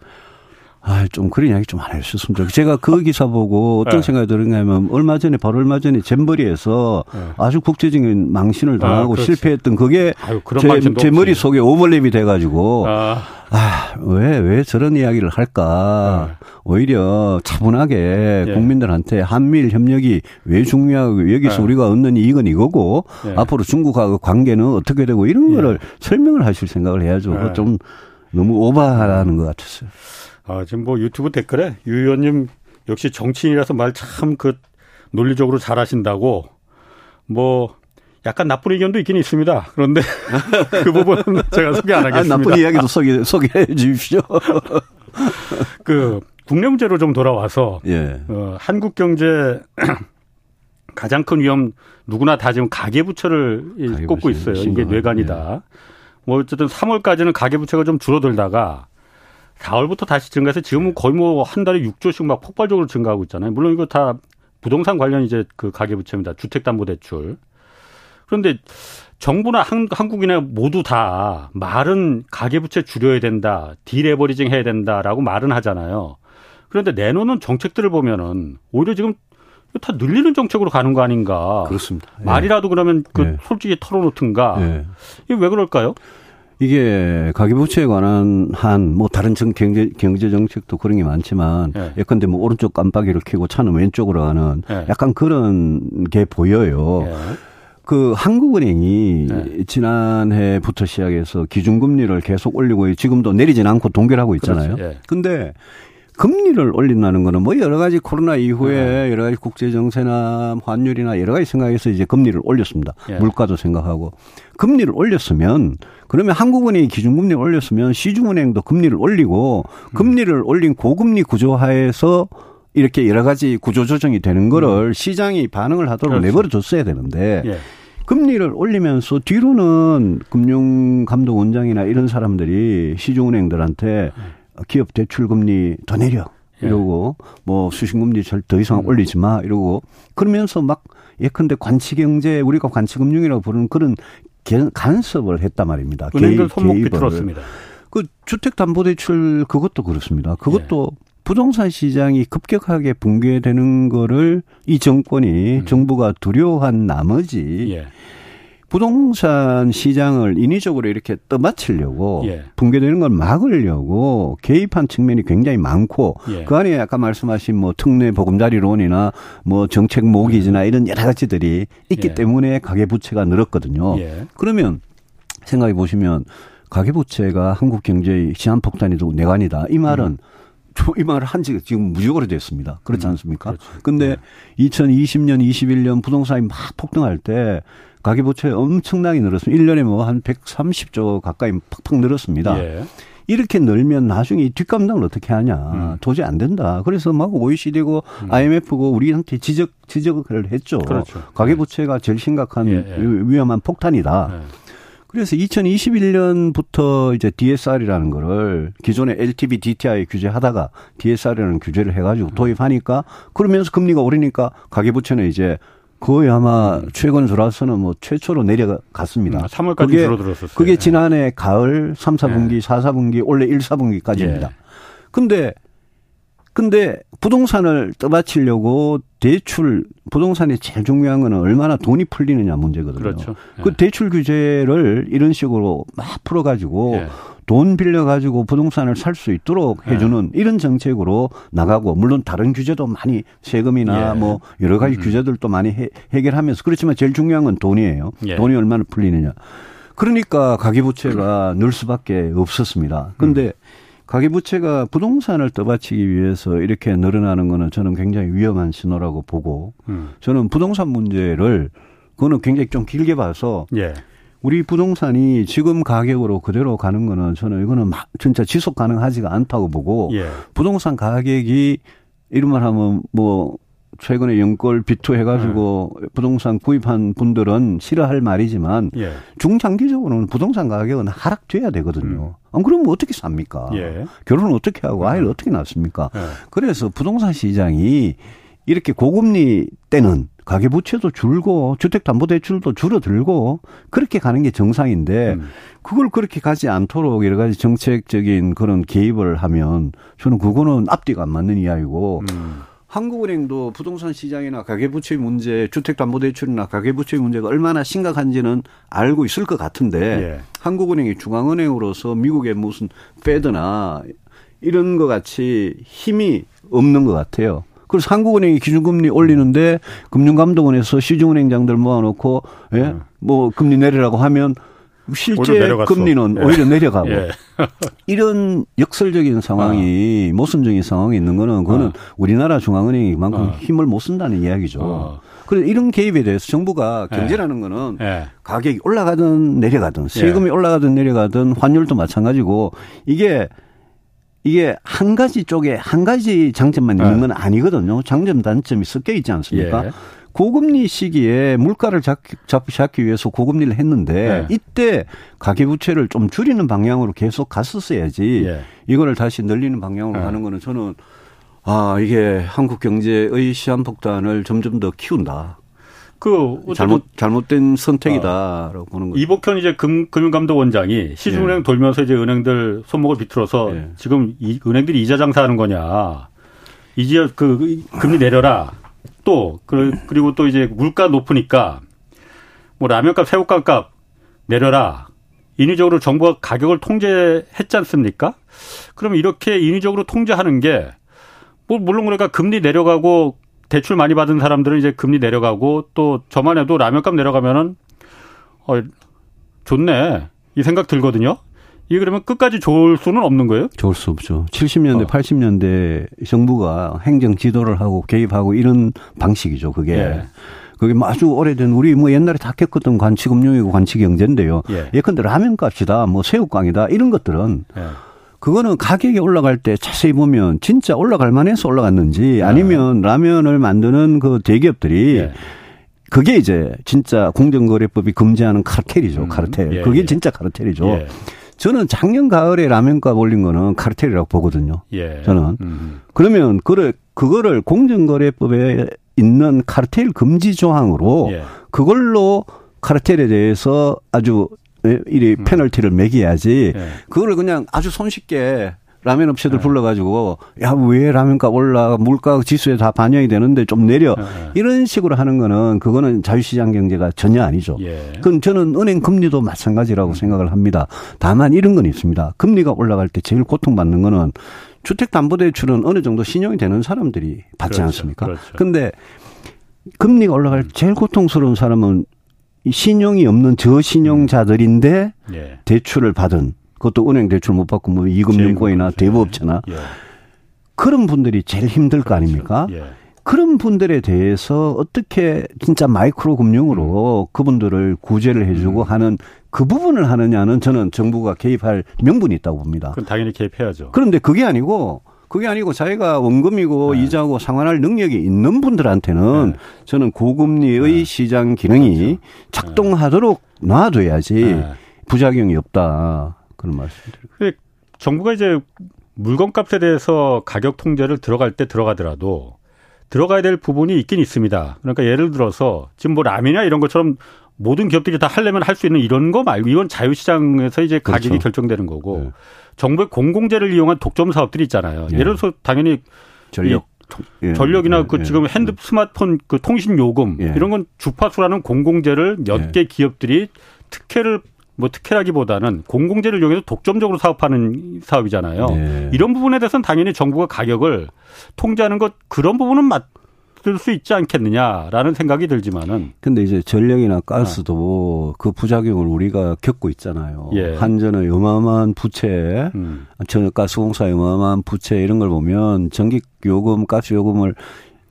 아, 좀 그런 이야기 좀 안 해주셨으면 좋겠어요. 제가 그 기사 보고 어떤 네. 생각이 드는냐면 얼마 전에 바로 얼마 전에 잼버리에서 네. 아주 국제적인 망신을 아, 당하고 아, 실패했던 그게 아유, 제, 제 머릿속에 오버랩이 돼가지고 아. 아, 왜, 왜 저런 이야기를 할까. 네. 오히려 차분하게 예. 국민들한테 한미일 협력이 왜 중요하고 여기서 네. 우리가 얻는 이익은 이거고 예. 앞으로 중국과 관계는 어떻게 되고 이런 예. 거를 설명을 하실 생각을 해야죠. 네. 좀 너무 오버하라는 것 같았어요. 아, 지금 뭐 유튜브 댓글에 유 의원님 역시 정치인이라서 말 참 그 논리적으로 잘하신다고 뭐 약간 나쁜 의견도 있긴 있습니다. 그런데 그 부분은 제가 소개 안 하겠습니다. 아, 나쁜 이야기도 소개, 소개해 주십시오. 그 국내 문제로 좀 돌아와서 예. 어, 한국 경제 가장 큰 위험 누구나 다 지금 가계부채를 가계부채 꼽고 있어요. 이게 뇌관이다. 예. 뭐 어쨌든 3월까지는 가계부채가 좀 줄어들다가 4월부터 다시 증가해서 지금은 거의 뭐 한 달에 6조씩 막 폭발적으로 증가하고 있잖아요. 물론 이거 다 부동산 관련 이제 그 가계부채입니다. 주택담보대출. 그런데 정부나 한, 한국이나 모두 다 말은 가계부채 줄여야 된다, 디레버리징 해야 된다라고 말은 하잖아요. 그런데 내놓는 정책들을 보면은 오히려 지금 다 늘리는 정책으로 가는 거 아닌가. 그렇습니다. 말이라도 그러면 그 예. 솔직히 털어놓든가. 예. 이게 왜 그럴까요? 이게 가계부채에 관한 한 뭐 다른 정, 경제 경제 정책도 그런 게 많지만 예. 예컨대 뭐 오른쪽 깜빡이를 켜고 차는 왼쪽으로 가는 예. 약간 그런 게 보여요. 예. 그 한국은행이 네. 지난해부터 시작해서 기준금리를 계속 올리고 지금도 내리진 않고 동결하고 있잖아요. 그렇지, 예. 근데 금리를 올린다는 거는 뭐 여러 가지 코로나 이후에 네. 여러 가지 국제 정세나 환율이나 여러 가지 생각해서 이제 금리를 올렸습니다. 예. 물가도 생각하고 금리를 올렸으면 그러면 한국은행이 기준금리를 올렸으면 시중은행도 금리를 올리고 음. 금리를 올린 고금리 구조하에서 이렇게 여러 가지 구조 조정이 되는 거를 음. 시장이 반응을 하도록 그렇죠. 내버려 줬어야 되는데 예. 금리를 올리면서 뒤로는 금융감독원장이나 이런 사람들이 시중은행들한테 음. 기업 대출 금리 더 내려 예. 이러고 예. 뭐 수신금리 더 이상 음. 올리지 마 이러고 그러면서 막 예컨대 관치경제 우리가 관치금융이라고 부르는 그런 간섭을 했단 말입니다. 은행들 손목 비틀었습니다. 그 주택담보대출 그것도 그렇습니다. 그것도 예. 부동산 시장이 급격하게 붕괴되는 거를 이 정권이 음. 정부가 두려워한 나머지 예. 부동산 시장을 인위적으로 이렇게 떠받치려고 예. 붕괴되는 걸 막으려고 개입한 측면이 굉장히 많고 예. 그 안에 아까 말씀하신 뭐 특례 보금자리론이나 뭐 정책 모기지나 이런 여러 가지들이 있기 예. 때문에 가계 부채가 늘었거든요. 예. 그러면 생각해 보시면 가계 부채가 한국 경제의 시한 폭탄이도 내관이다. 이 말은 음. 이 말을 한 지가 지금 무지 오래 됐습니다. 그렇지 음, 않습니까? 그렇죠. 근데 네. 2020년, 21년 부동산이 막 폭등할 때 가계부채 엄청나게 늘었습니다. 1년에 뭐 한 130조 가까이 팍팍 늘었습니다. 예. 이렇게 늘면 나중에 뒷감당을 어떻게 하냐. 음. 도저히 안 된다. 그래서 막 OECD고 음. IMF고 우리한테 지적, 지적을 했죠. 그렇죠. 가계부채가 제일 심각한 예, 예. 위험한 폭탄이다. 예. 그래서 2021년부터 이제 DSR이라는 거를 기존의 LTV DTI 규제하다가 DSR이라는 규제를 해가지고 도입하니까 그러면서 금리가 오르니까 가계부채는 이제 거의 아마 음. 최근 들어와서는 뭐 최초로 내려갔습니다. 음, 3월까지 그게, 줄어들었었어요. 그게 지난해 가을 3, 4분기, 네. 4, 4분기, 원래 1, 4분기까지입니다. 예. 근데 근데 부동산을 떠받치려고 대출 부동산이 제일 중요한 거는 얼마나 돈이 풀리느냐 문제거든요. 그렇죠. 예. 그 대출 규제를 이런 식으로 막 풀어 가지고 예. 돈 빌려 가지고 부동산을 살 수 있도록 해 주는 예. 이런 정책으로 나가고 물론 다른 규제도 많이 세금이나 예. 뭐 여러 가지 음. 규제들도 많이 해, 해결하면서 그렇지만 제일 중요한 건 돈이에요. 예. 돈이 얼마나 풀리느냐. 그러니까 가계부채가 늘 수밖에 없었습니다. 근데 음. 가계부채가 부동산을 떠받치기 위해서 이렇게 늘어나는 거는 저는 굉장히 위험한 신호라고 보고 음. 저는 부동산 문제를 그거는 굉장히 좀 길게 봐서 예. 우리 부동산이 지금 가격으로 그대로 가는 거는 저는 이거는 막 진짜 지속 가능하지가 않다고 보고 예. 부동산 가격이 이른말 하면 뭐 최근에 연골 비투해가지고 네. 부동산 구입한 분들은 싫어할 말이지만 예. 중장기적으로는 부동산 가격은 하락돼야 되거든요. 음. 안 그러면 어떻게 삽니까? 예. 결혼을 어떻게 하고 아이를 음. 어떻게 낳습니까? 예. 그래서 부동산 시장이 이렇게 고금리 때는 가계부채도 줄고 주택담보대출도 줄어들고 그렇게 가는 게 정상인데 음. 그걸 그렇게 가지 않도록 여러 가지 정책적인 그런 개입을 하면 저는 그거는 앞뒤가 안 맞는 이야기고 음. 한국은행도 부동산 시장이나 가계부채 문제, 주택담보대출이나 가계부채 문제가 얼마나 심각한지는 알고 있을 것 같은데 예. 한국은행이 중앙은행으로서 미국의 무슨 페드나 이런 것 같이 힘이 없는 것 같아요. 그래서 한국은행이 기준금리 올리는데 금융감독원에서 시중은행장들 모아놓고 예? 음. 뭐 금리 내리라고 하면 실제 금리는 예. 오히려 내려가고 예. 이런 역설적인 상황이 어. 모순적인 상황이 있는 거는 그거는 어. 우리나라 중앙은행이 그만큼 어. 힘을 못 쓴다는 이야기죠. 어. 그래서 이런 개입에 대해서 정부가 예. 경제라는 거는 예. 가격이 올라가든 내려가든 세금이 예. 올라가든 내려가든 환율도 마찬가지고 이게 이게 한 가지 쪽에 한 가지 장점만 있는 건 아니거든요. 장점 단점이 섞여 있지 않습니까? 예. 고금리 시기에 물가를 잡기, 잡기 위해서 고금리를 했는데 네. 이때 가계부채를 좀 줄이는 방향으로 계속 갔었어야지 예. 이거를 다시 늘리는 방향으로 네. 가는 거는 저는 아 이게 한국 경제의 시한폭탄을 점점 더 키운다. 그 잘못 잘못된 선택이다라고 어. 보는 거죠. 이복현 이제 금, 금융감독 원장이 시중은행 예. 돌면서 이제 은행들 손목을 비틀어서 예. 지금 이 은행들이 이자 장사하는 거냐. 이제 그 금리 내려라. 또 그리고 또 이제 물가 높으니까 뭐 라면값, 새우깡값 내려라. 인위적으로 정부가 가격을 통제했지 않습니까? 그럼 이렇게 인위적으로 통제하는 게 뭐 물론 그러니까 금리 내려가고 대출 많이 받은 사람들은 이제 금리 내려가고 또 저만 해도 라면값 내려가면은 어 좋네 이 생각 들거든요. 이게 그러면 끝까지 좋을 수는 없는 거예요? 좋을 수 없죠. 70년대, 어. 80년대 정부가 행정 지도를 하고 개입하고 이런 방식이죠. 그게. 예. 그게 뭐 아주 오래된 우리 뭐 옛날에 다 겪었던 관치금융이고 관치경제인데요. 예. 예컨대 라면값이다, 뭐 새우깡이다 이런 것들은 예. 그거는 가격이 올라갈 때 자세히 보면 진짜 올라갈 만해서 올라갔는지 예. 아니면 라면을 만드는 그 대기업들이 예. 그게 이제 진짜 공정거래법이 금지하는 카르텔이죠. 음. 카르텔. 예. 그게 진짜 카르텔이죠. 예. 저는 작년 가을에 라면값 올린 거는 카르텔이라고 보거든요. 예. 저는. 음. 그러면 그를 그거를 공정거래법에 있는 카르텔 금지 조항으로 예. 그걸로 카르텔에 대해서 아주 이 음. 페널티를 매겨야지 예. 그거를 그냥 아주 손쉽게 라면 업체들 네. 불러가지고 야 왜 라면값 올라 물가 지수에 다 반영이 되는데 좀 내려 네. 이런 식으로 하는 거는 그거는 자유시장 경제가 전혀 아니죠. 예. 그건 저는 은행 금리도 마찬가지라고 음. 생각을 합니다. 다만 이런 건 있습니다. 금리가 올라갈 때 제일 고통받는 거는 주택담보대출은 어느 정도 신용이 되는 사람들이 받지 그렇죠. 않습니까? 그렇죠. 근데 금리가 올라갈 때 제일 고통스러운 사람은 신용이 없는 저신용자들인데 음. 예. 대출을 받은 그것도 은행 대출 못 받고 뭐 이금융권이나 대부업체나 예. 그런 분들이 제일 힘들 거 그렇죠. 아닙니까? 예. 그런 분들에 대해서 어떻게 진짜 마이크로 금융으로 음. 그분들을 구제를 해주고 음. 하는 그 부분을 하느냐는 저는 정부가 개입할 명분이 있다고 봅니다. 그럼 당연히 개입해야죠. 그런데 그게 아니고 그게 아니고 자기가 원금이고 네. 이자고 상환할 능력이 있는 분들한테는 네. 저는 고금리의 네. 시장 기능이 그렇죠. 작동하도록 놔둬야지 네. 부작용이 없다. 그런 말씀드리고. 정부가 이제 물건값에 대해서 가격 통제를 들어갈 때 들어가더라도 들어가야 될 부분이 있긴 있습니다. 그러니까 예를 들어서 지금 뭐 라면이나 이런 것처럼 모든 기업들이 다 하려면 할 수 있는 이런 거 말고 이건 자유시장에서 이제 가격이 그렇죠. 결정되는 거고 네. 정부의 공공재를 이용한 독점 사업들이 있잖아요. 네. 예를 들어서 당연히 전력 예. 전력이나 예. 그 지금 핸드 스마트폰 그 통신 요금 예. 이런 건 주파수라는 공공재를 몇개 예. 기업들이 특혜를 뭐 특혜라기보다는 공공재를 이용해서 독점적으로 사업하는 사업이잖아요. 네. 이런 부분에 대해서는 당연히 정부가 가격을 통제하는 것 그런 부분은 맞 수 있지 않겠느냐라는 생각이 들지만은. 근데 이제 전력이나 가스도 아. 그 부작용을 우리가 겪고 있잖아요. 예. 한전의 어마어마한 부채, 음. 전력 가스공사의 어마어마한 부채 이런 걸 보면 전기 요금, 가스 요금을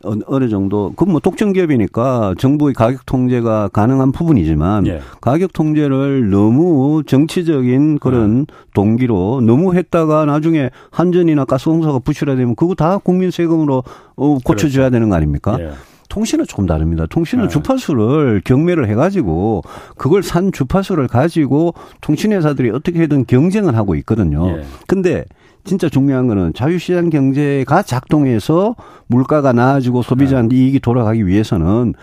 어느 정도 그뭐 독점 기업이니까 정부의 가격 통제가 가능한 부분이지만 예. 가격 통제를 너무 정치적인 그런 예. 동기로 너무 했다가 나중에 한전이나 가스공사가 부실화되면 그거 다 국민 세금으로 어 고쳐줘야 그렇죠. 되는 거 아닙니까? 예. 통신은 조금 다릅니다. 통신은 네. 주파수를 경매를 해가지고 그걸 산 주파수를 가지고 통신회사들이 어떻게든 경쟁을 하고 있거든요. 예. 근데 진짜 중요한 거는 자유시장 경제가 작동해서 물가가 나아지고 소비자한테 네. 이익이 돌아가기 위해서는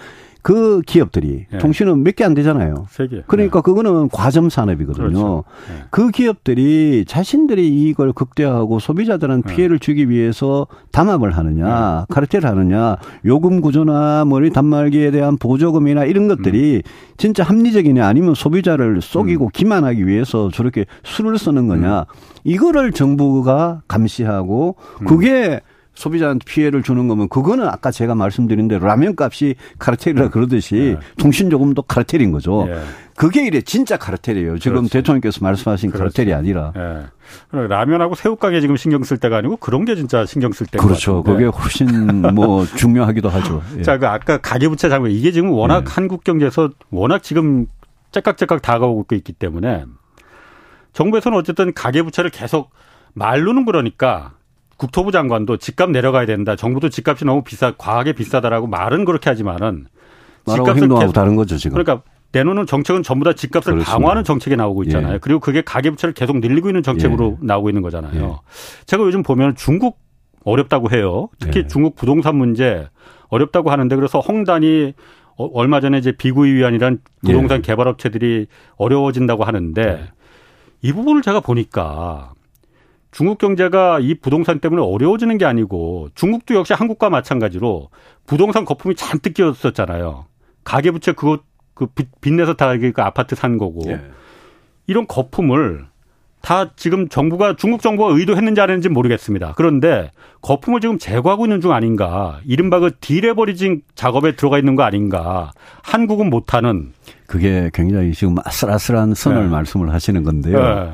그 기업들이 네. 통신은 몇 개 안 되잖아요. 세 개. 그러니까 네. 그거는 과점 산업이거든요. 그렇죠. 네. 그 기업들이 자신들이 이익을 극대화하고 소비자들한테 네. 피해를 주기 위해서 담합을 하느냐, 네. 카르텔을 하느냐, 요금 구조나 머리 단말기에 대한 보조금이나 이런 것들이 음. 진짜 합리적이냐 아니면 소비자를 속이고 음. 기만하기 위해서 저렇게 수를 쓰는 거냐. 음. 이거를 정부가 감시하고 음. 그게 소비자한테 피해를 주는 거면 그거는 아까 제가 말씀드린 대로 라면 값이 카르텔이라 그러듯이 네. 통신 요금도 카르텔인 거죠. 네. 그게 이래 진짜 카르텔이에요. 지금 그렇지. 대통령께서 말씀하신 그렇지. 카르텔이 아니라. 네. 라면하고 새우 가게 지금 신경 쓸 때가 아니고 그런 게 진짜 신경 쓸 때인 그렇죠. 그게 훨씬 뭐 중요하기도 하죠. 예. 자, 그 아까 가계부채 장면 이게 지금 워낙 네. 한국 경제에서 워낙 지금 째깍째깍 다가오고 있기 때문에 정부에서는 어쨌든 가계부채를 계속 말로는 그러니까 국토부 장관도 집값 내려가야 된다. 정부도 집값이 너무 비싸, 과하게 비싸다라고 말은 그렇게 하지만은 집값을 행동하고 다른 거죠 지금. 그러니까 내놓는 정책은 전부 다 집값을 그렇습니다. 강화하는 정책이 나오고 있잖아요. 예. 그리고 그게 가계부채를 계속 늘리고 있는 정책으로 예. 나오고 있는 거잖아요. 예. 제가 요즘 보면 중국 어렵다고 해요. 특히 예. 중국 부동산 문제 어렵다고 하는데 그래서 홍단이 어, 얼마 전에 이제 비구이 위안이란 부동산 예. 개발업체들이 어려워진다고 하는데 예. 이 부분을 제가 보니까 중국 경제가 이 부동산 때문에 어려워지는 게 아니고 중국도 역시 한국과 마찬가지로 부동산 거품이 잔뜩 끼었었잖아요. 가계부채 그거 그 빚내서 다 그 아파트 산 거고 예. 이런 거품을 다 지금 정부가 중국 정부가 의도했는지 안 했는지 모르겠습니다. 그런데 거품을 지금 제거하고 있는 중 아닌가. 이른바 그 deleveraging 작업에 들어가 있는 거 아닌가. 한국은 못하는. 그게 굉장히 지금 아슬아슬한 선을 네. 말씀을 하시는 건데요. 네.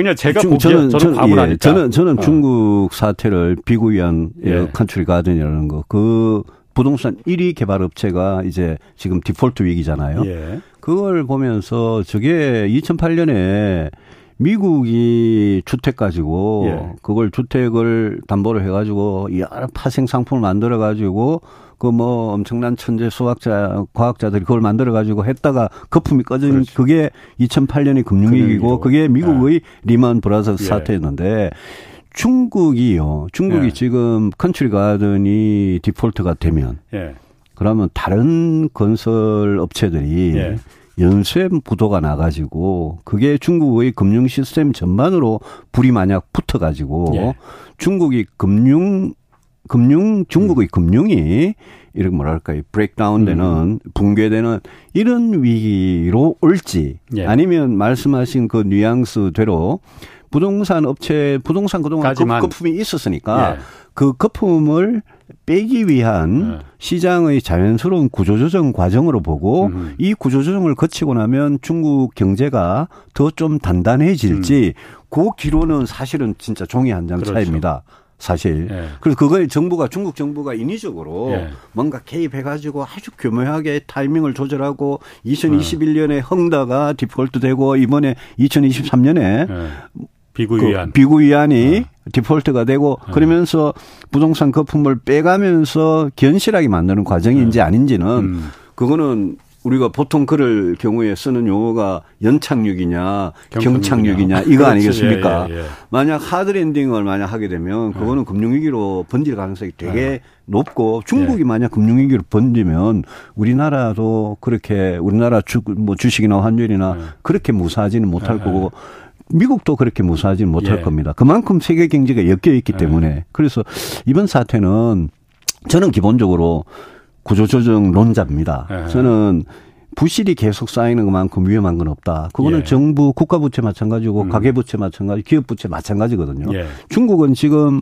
아니요, 제가 중, 저는 저는 저는, 예, 저는 저는 어. 중국 사태를 비구이위안 예. Country Garden이라는 거 그 부동산 1위 개발 업체가 이제 지금 디폴트 위기잖아요. 예. 그걸 보면서 저게 2008년에 미국이 주택 가지고 예. 그걸 주택을 담보로 해가지고 여러 파생 상품을 만들어 가지고 그 뭐 엄청난 천재 수학자 과학자들이 그걸 만들어 가지고 했다가 거품이 꺼진 그렇죠. 그게 2008년이 금융위기고 그게 미국의 네. Lehman Brothers 예. 사태였는데 중국이요. 중국이 예. 지금 Country Garden이 디폴트가 되면 예. 그러면 다른 건설 업체들이 예. 연쇄 부도가 나가지고 그게 중국의 금융 시스템 전반으로 불이 만약 붙어가지고 예. 중국이 금융 금융 중국의 음. 금융이 이렇게 뭐랄까 브레이크다운 되는 음. 붕괴되는 이런 위기로 올지 예. 아니면 말씀하신 그 뉘앙스대로 부동산 업체 부동산 그동안 거품이 있었으니까 예. 그 거품을 빼기 위한 네. 시장의 자연스러운 구조조정 과정으로 보고 음. 이 구조조정을 거치고 나면 중국 경제가 더 좀 단단해질지 음. 그 기로는 사실은 진짜 종이 한장 그렇죠. 차입니다. 사실. 예. 그래서 그거에 정부가 중국 정부가 인위적으로 예. 뭔가 개입해 가지고 아주 교묘하게 타이밍을 조절하고 2021년에 헝다가 디폴트 되고 이번에 2023년에 예. 비구위안. 그 비구위안이 어. 디폴트가 되고 어. 그러면서 부동산 거품을 빼가면서 견실하게 만드는 과정인지 네. 아닌지는 음. 그거는 우리가 보통 그럴 경우에 쓰는 용어가 연착륙이냐 경착륙이냐 이거 아니겠습니까? 예, 예, 예. 만약 하드랜딩을 만약 하게 되면 그거는 예. 금융위기로 번질 가능성이 되게 예. 높고 중국이 예. 만약 금융위기로 번지면 우리나라도 그렇게 우리나라 주, 뭐 주식이나 환율이나 그렇게 무사하지는 못할 거고 미국도 그렇게 무사하지는 못할 예. 겁니다. 그만큼 세계 경제가 엮여 있기 예. 때문에 그래서 이번 사태는 저는 기본적으로 구조조정 론자입니다. 예. 저는 부실이 계속 쌓이는 것만큼 위험한 건 없다. 그거는 예. 정부 국가 부채 마찬가지고 음. 가계 부채 마찬가지, 기업 부채 마찬가지거든요. 예. 중국은 지금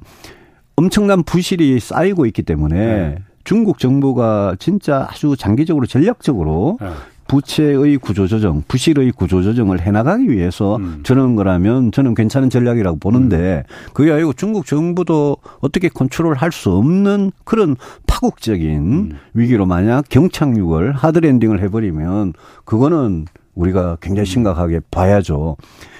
엄청난 부실이 쌓이고 있기 때문에 예. 중국 정부가 진짜 아주 장기적으로 전략적으로 네. 부채의 구조조정, 부실의 구조조정을 해나가기 위해서 음. 저런 거라면 저는 괜찮은 전략이라고 보는데 음. 그게 아니고 중국 정부도 어떻게 컨트롤 할 수 없는 그런 파국적인 음. 위기로 만약 경착륙을 하드랜딩을 해버리면 그거는 우리가 굉장히 음. 심각하게 봐야죠.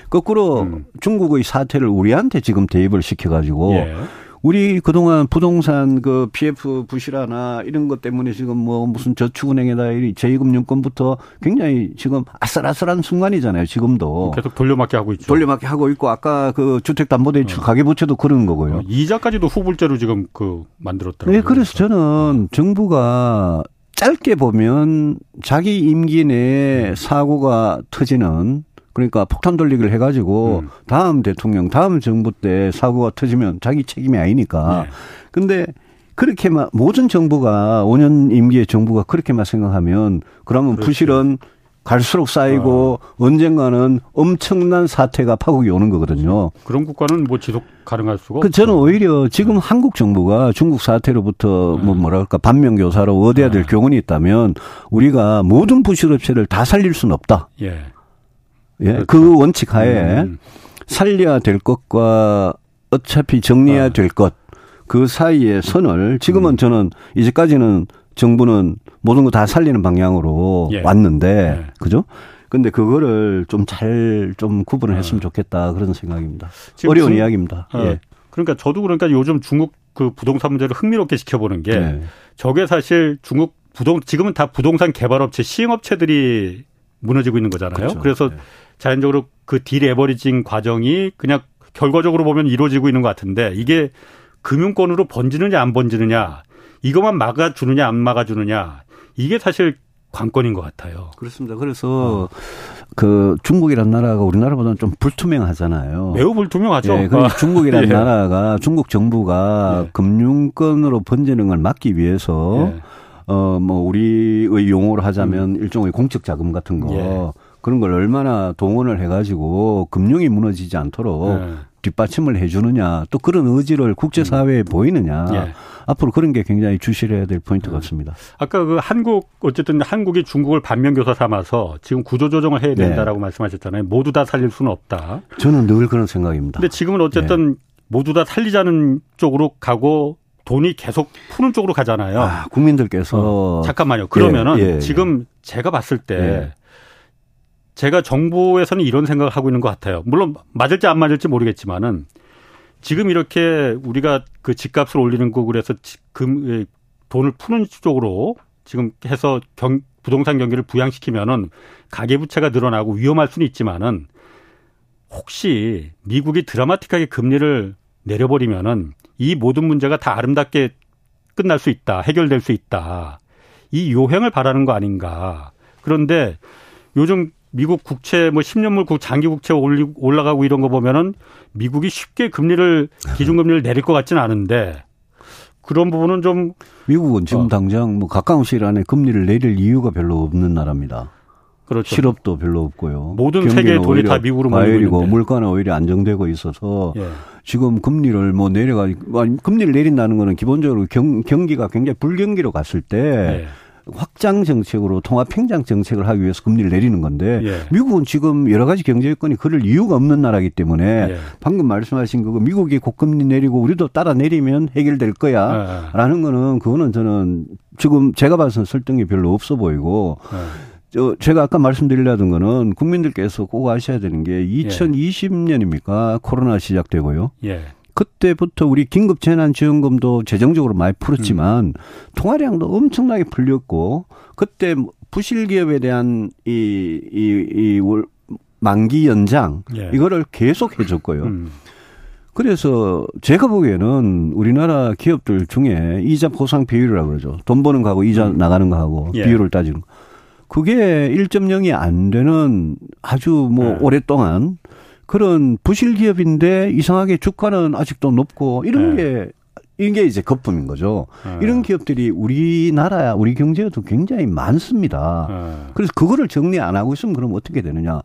거꾸로 음. 중국의 사태를 우리한테 지금 대입을 시켜가지고 예. 우리 그동안 부동산 그 PF 부실화나 이런 것 때문에 지금 뭐 무슨 저축은행에다 제2금융권부터 굉장히 지금 아슬아슬한 순간이잖아요. 지금도. 계속 돌려막기 하고 있죠. 돌려막기 하고 있고 아까 그 주택담보대출 어. 가계부채도 그런 거고요. 어, 이자까지도 후불제로 지금 그 만들었다고요. 네, 그래서 저는 정부가 짧게 보면 자기 임기 내에 사고가 터지는 그러니까 폭탄 돌리기를 해가지고 음. 다음 대통령, 다음 정부 때 사고가 터지면 자기 책임이 아니니까. 네. 근데 그렇게만 모든 정부가 5년 임기의 정부가 그렇게만 생각하면 그러면 그렇지. 부실은 갈수록 쌓이고 어. 언젠가는 엄청난 사태가 파국이 오는 거거든요. 그런 국가는 뭐 지속 가능할 수가 그 저는 오히려 지금 네. 한국 정부가 중국 사태로부터 네. 뭐 뭐랄까 반면교사로 얻어야 될 네. 교훈이 있다면 우리가 모든 부실업체를 다 살릴 수는 없다. 예. 예, 그렇죠. 그 원칙 하에 음. 살려야 될 것과 어차피 정리해야 아. 될 것, 그 사이의 선을 지금은 음. 저는 이제까지는 정부는 모든 거 다 살리는 방향으로 예. 왔는데, 예. 그죠? 근데 그거를 좀 잘좀 좀 구분을 아. 했으면 좋겠다 그런 생각입니다. 어려운 중, 이야기입니다. 어, 예. 그러니까 저도 그러니까 요즘 중국 그 부동산 문제를 흥미롭게 지켜보는 게 네. 저게 사실 중국 부동 지금은 다 부동산 개발업체 시행업체들이 무너지고 있는 거잖아요. 그렇죠. 그래서 네. 자연적으로 그 딜에버리징 과정이 그냥 결과적으로 보면 이루어지고 있는 것 같은데 이게 금융권으로 번지느냐 안 번지느냐 이것만 막아주느냐 안 막아주느냐 이게 사실 관건인 것 같아요. 그렇습니다. 그래서 어. 그 중국이란 나라가 우리나라보다는 좀 불투명하잖아요. 매우 불투명하죠. 예, 그 중국이란 예. 나라가 중국 정부가 예. 금융권으로 번지는 걸 막기 위해서 예. 어뭐 우리의 용어로 하자면 음. 일종의 공적 자금 같은 거 예. 그런 걸 얼마나 동원을 해가지고 금융이 무너지지 않도록 네. 뒷받침을 해주느냐 또 그런 의지를 국제사회에 음. 보이느냐 예. 앞으로 그런 게 굉장히 주시해야 될 포인트 네. 같습니다. 아까 그 한국 어쨌든 한국이 중국을 반면교사 삼아서 지금 구조조정을 해야 네. 된다라고 네. 말씀하셨잖아요. 모두 다 살릴 수는 없다. 저는 늘 그런 생각입니다. 근데 지금은 어쨌든 네. 모두 다 살리자는 쪽으로 가고 돈이 계속 푸는 쪽으로 가잖아요. 아, 국민들께서 어, 잠깐만요. 그러면은 예, 예, 지금 제가 봤을 때 예. 제가 정부에서는 이런 생각을 하고 있는 것 같아요. 물론 맞을지 안 맞을지 모르겠지만은 지금 이렇게 우리가 그 집값을 올리는 거 그래서 금 돈을 푸는 쪽으로 지금 해서 경, 부동산 경기를 부양시키면은 가계부채가 늘어나고 위험할 수는 있지만은 혹시 미국이 드라마틱하게 금리를 내려버리면은 이 모든 문제가 다 아름답게 끝날 수 있다, 해결될 수 있다. 이 요행을 바라는 거 아닌가. 그런데 요즘 미국 국채 뭐 10년물 장기 국채 올리, 올라가고 이런 거 보면은 미국이 쉽게 금리를 기준금리를 내릴 것 같지는 않은데 그런 부분은 좀 미국은 지금 어. 당장 뭐 가까운 시일 안에 금리를 내릴 이유가 별로 없는 나라입니다. 그렇죠. 실업도 별로 없고요. 모든 세계의 돈이 다 미국으로 과열이고 물가는 오히려 안정되고 있어서 예. 지금 금리를 뭐 내려가 금리를 내린다는 거는 기본적으로 경, 경기가 굉장히 불경기로 갔을 때 예. 확장 정책으로 통합 팽장 정책을 하기 위해서 금리를 내리는 건데 예. 미국은 지금 여러 가지 경제 여건이 그럴 이유가 없는 나라이기 때문에 예. 방금 말씀하신 그거 미국이 고금리 내리고 우리도 따라 내리면 해결될 거야라는 예. 거는 그거는 저는 지금 제가 봐서는 설득이 별로 없어 보이고 예. 저 제가 아까 말씀드리려던 거는 국민들께서 꼭 아셔야 되는 게 2020년입니까 코로나 시작되고요. 예. 그때부터 우리 긴급 재난 지원금도 재정적으로 많이 풀었지만 음. 통화량도 엄청나게 풀렸고 그때 부실 기업에 대한 이 이이 만기 연장 예. 이거를 계속 해줬고요. 음. 그래서 제가 보기에는 우리나라 기업들 중에 이자 보상 비율이라고 그러죠. 돈 버는 거하고 이자 음. 나가는 거하고 예. 비율을 따지는 거. 그게 1.0이 안 되는 아주 뭐 네. 오랫동안 그런 부실 기업인데 이상하게 주가는 아직도 높고 이런 네. 게 이게 이제 거품인 거죠. 네. 이런 기업들이 우리나라 우리 경제에도 굉장히 많습니다. 네. 그래서 그거를 정리 안 하고 있으면 그럼 어떻게 되느냐?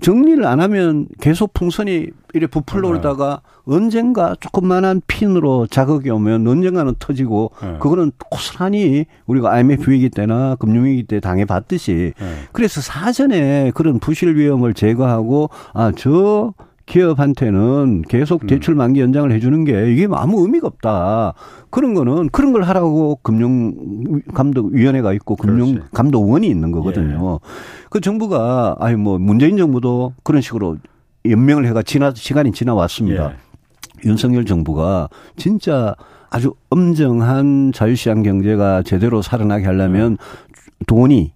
정리를 안 하면 계속 풍선이 이래 부풀러 오르다가 네. 언젠가 조금만한 핀으로 자극이 오면 언젠가는 터지고 네. 그거는 고스란히 우리가 IMF 위기 때나 금융위기 때 당해봤듯이 네. 그래서 사전에 그런 부실 위험을 제거하고 아 저 기업한테는 계속 음. 대출 만기 연장을 해주는 게 이게 아무 의미가 없다. 그런 거는 그런 걸 하라고 금융감독위원회가 있고 금융감독원이 있는 거거든요. 예. 그 정부가 아니 뭐 문재인 정부도 그런 식으로 연명을 해가 지나 시간이 지나왔습니다. 예. 윤석열 정부가 진짜 아주 엄정한 자유시장 경제가 제대로 살아나게 하려면 예. 돈이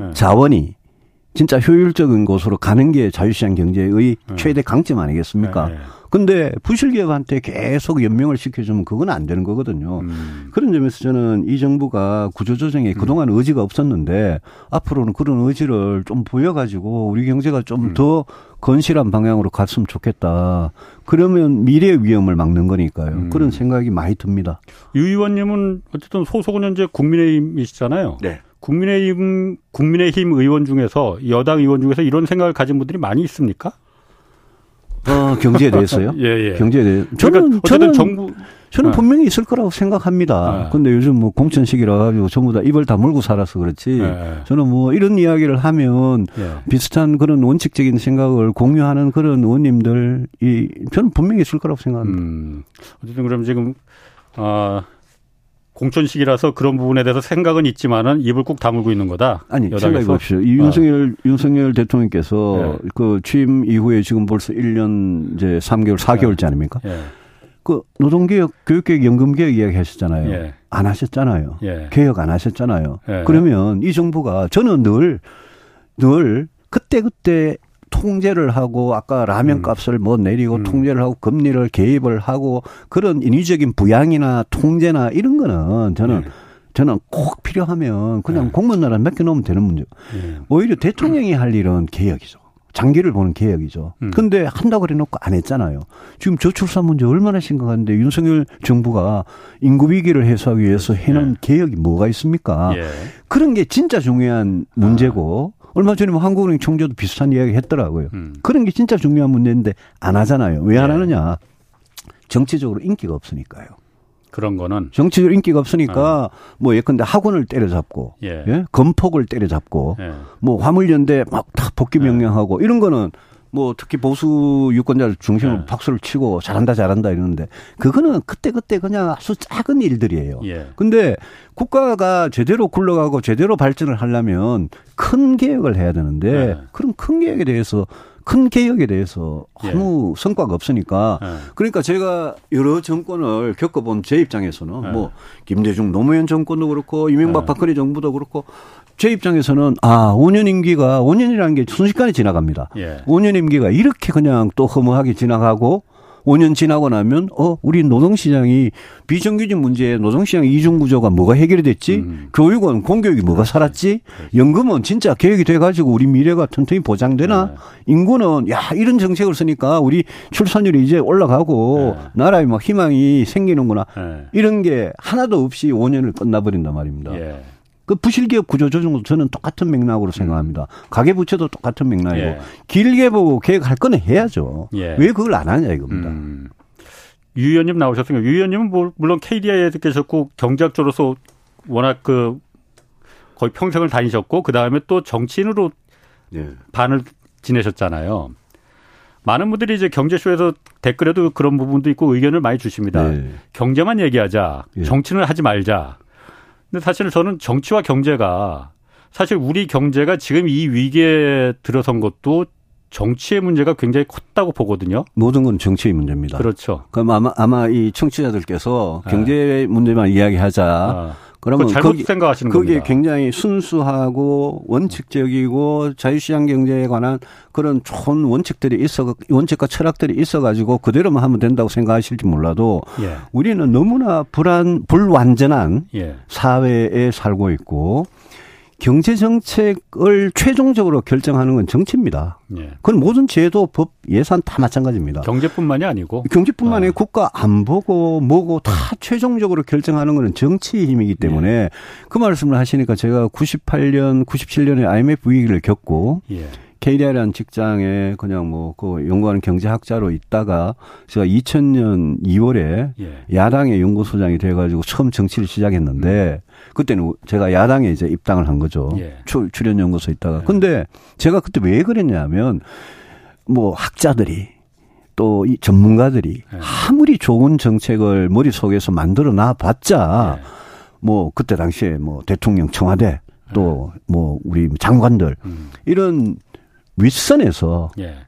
예. 자원이 진짜 효율적인 곳으로 가는 게 자유시장 경제의 네. 최대 강점 아니겠습니까? 네. 근데 부실기업한테 계속 연명을 시켜주면 그건 안 되는 거거든요. 음. 그런 점에서 저는 이 정부가 구조조정에 음. 그동안 의지가 없었는데 앞으로는 그런 의지를 좀 보여가지고 우리 경제가 좀더 음. 건실한 방향으로 갔으면 좋겠다. 그러면 미래의 위험을 막는 거니까요. 음. 그런 생각이 많이 듭니다. 유 의원님은 어쨌든 소속은 현재 국민의힘이시잖아요. 네. 국민의힘 국민의힘 의원 중에서 여당 의원 중에서 이런 생각을 가진 분들이 많이 있습니까? 어, 경제에 대해서요? 예, 예. 경제에 대해 그러니까 저는 그러니까 저는 정부 저는 네. 분명히 있을 거라고 생각합니다. 네. 근데 요즘 뭐 공천 시기라 가지고 전부 다 입을 다물고 살아서 그렇지. 네. 저는 뭐 이런 이야기를 하면 네. 비슷한 그런 원칙적인 생각을 공유하는 그런 의원님들이 저는 분명히 있을 거라고 생각합니다. 음. 어쨌든 그럼 지금 아 공천식이라서 그런 부분에 대해서 생각은 있지만은 입을 꾹 다물고 있는 거다. 아니 여당에서. 생각해 보십시오. 이 윤석열 어. 윤석열 대통령께서 네. 그 취임 이후에 지금 벌써 1년 이제 3개월 4개월째 아닙니까? 네. 그 노동개혁, 교육개혁, 연금개혁 이야기 하셨잖아요. 예. 안 하셨잖아요. 예. 개혁 안 하셨잖아요. 예. 그러면 이 정부가 저는 늘, 늘 그때 그때 통제를 하고 아까 라면 음. 값을 뭐 내리고 음. 통제를 하고 금리를 개입을 하고 그런 인위적인 부양이나 통제나 이런 거는 저는 네. 저는 꼭 필요하면 그냥 네. 공무원나라 맡겨 놓으면 되는 문제. 네. 오히려 대통령이 할 일은 개혁이죠. 장기를 보는 개혁이죠. 음. 근데 한다고 그래 놓고 안 했잖아요. 지금 저출산 문제 얼마나 심각한데 윤석열 정부가 인구 위기를 해소하기 위해서 해놓은 네. 개혁이 뭐가 있습니까? 예. 그런 게 진짜 중요한 문제고 아. 얼마 전에 뭐 한국은행 총재도 비슷한 이야기 했더라고요. 음. 그런 게 진짜 중요한 문제인데 안 하잖아요. 왜안 네. 하느냐? 정치적으로 인기가 없으니까요. 그런 거는 정치적 인기가 없으니까 어. 뭐 예컨대 학원을 때려잡고 예. 예? 건폭을 때려잡고 예. 뭐 화물연대 막 다 복귀 명령하고 예. 이런 거는 뭐 특히 보수 유권자를 중심으로 네. 박수를 치고 잘한다 잘한다 이러는데 그거는 그때 그때 그냥 아주 작은 일들이에요. 예. 근데 국가가 제대로 굴러가고 제대로 발전을 하려면 큰 계획을 해야 되는데 네. 그런 큰 계획에 대해서 큰 개혁에 대해서 아무 예. 성과가 없으니까 예. 그러니까 제가 여러 정권을 겪어본 제 입장에서는 예. 뭐 김대중 노무현 정권도 그렇고 이명박 예. 박근혜 정부도 그렇고 제 입장에서는 아 5년 임기가 5년이라는 게 순식간에 지나갑니다. 예. 5년 임기가 이렇게 그냥 또 허무하게 지나가고 5년 지나고 나면 어 우리 노동시장이 비정규직 문제 노동시장 이중 구조가 뭐가 해결이 됐지 음. 교육은 공교육이 뭐가 살았지 연금은 진짜 계획이 돼가지고 우리 미래가 튼튼히 보장되나 네. 인구는 야 이런 정책을 쓰니까 우리 출산율이 이제 올라가고 네. 나라에 막 희망이 생기는구나 네. 이런 게 하나도 없이 5년을 끝나버린단 말입니다. 예. 그 부실기업 구조 조정도 저는 똑같은 맥락으로 생각합니다. 가계부채도 똑같은 맥락이고 예. 길게 보고 계획할 거는 해야죠. 예. 왜 그걸 안 하냐 이겁니다. 음. 유 의원님 나오셨으니까 유 의원님은 뭐 물론 KDI에 계셨고 경제학자로서 워낙 그 거의 평생을 다니셨고 그 다음에 또 정치인으로 예. 반을 지내셨잖아요. 많은 분들이 이제 경제쇼에서 댓글에도 그런 부분도 있고 의견을 많이 주십니다. 네. 경제만 얘기하자, 예. 정치는 하지 말자. 근데 사실 저는 정치와 경제가 사실 우리 경제가 지금 이 위기에 들어선 것도 정치의 문제가 굉장히 컸다고 보거든요. 모든 건 정치의 문제입니다. 그렇죠. 그럼 아마 아마 이 청취자들께서 네. 경제 문제만 이야기하자. 아. 그러면 잘못 거기, 생각하시는 거기 겁니다. 굉장히 순수하고 원칙적이고 자유시장 경제에 관한 그런 좋은 원칙들이 있어 원칙과 철학들이 있어가지고 그대로만 하면 된다고 생각하실지 몰라도 예. 우리는 너무나 불안 불완전한 예. 사회에 살고 있고 경제 정책을 최종적으로 결정하는 건 정치입니다. 예. 그건 모든 제도, 법, 예산 다 마찬가지입니다. 경제뿐만이 아니고 경제뿐만 아니라 어. 국가 안 보고 뭐고 다 최종적으로 결정하는 것은 정치의 힘이기 때문에 예. 그 말씀을 하시니까 제가 98년, 97년에 IMF 위기를 겪고 예. KDI라는 직장에 그냥 뭐 그 연구하는 경제학자로 있다가 제가 2000년 2월에 예. 야당의 연구소장이 돼가지고 처음 정치를 시작했는데 그때는 제가 야당에 이제 입당을 한 거죠. 예. 출연 연구소 있다가. 예. 근데 제가 그때 왜 그랬냐면 뭐 학자들이 또 이 전문가들이 예. 아무리 좋은 정책을 머릿속에서 만들어 놔 봤자 예. 뭐 그때 당시에 뭐 대통령 청와대 또뭐 예. 우리 장관들 음. 이런 윗선에서 예.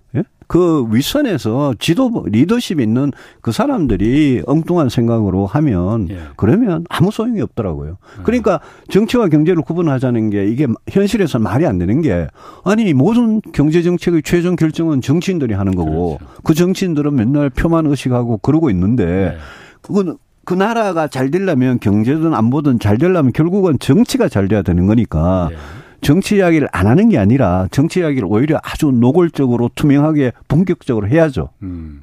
예? 그 윗선에서 지도 리더십 있는 그 사람들이 엉뚱한 생각으로 하면 예. 그러면 아무 소용이 없더라고요. 음. 그러니까 정치와 경제를 구분하자는 게 이게 현실에서 말이 안 되는 게 아니 모든 경제 정책의 최종 결정은 정치인들이 하는 거고 그렇죠. 그 정치인들은 맨날 표만 의식하고 그러고 있는데 예. 그건 그 나라가 잘 되려면 경제든 안보든 잘 되려면 결국은 정치가 잘 돼야 되는 거니까 예. 정치 이야기를 안 하는 게 아니라 정치 이야기를 오히려 아주 노골적으로 투명하게 본격적으로 해야죠. 음.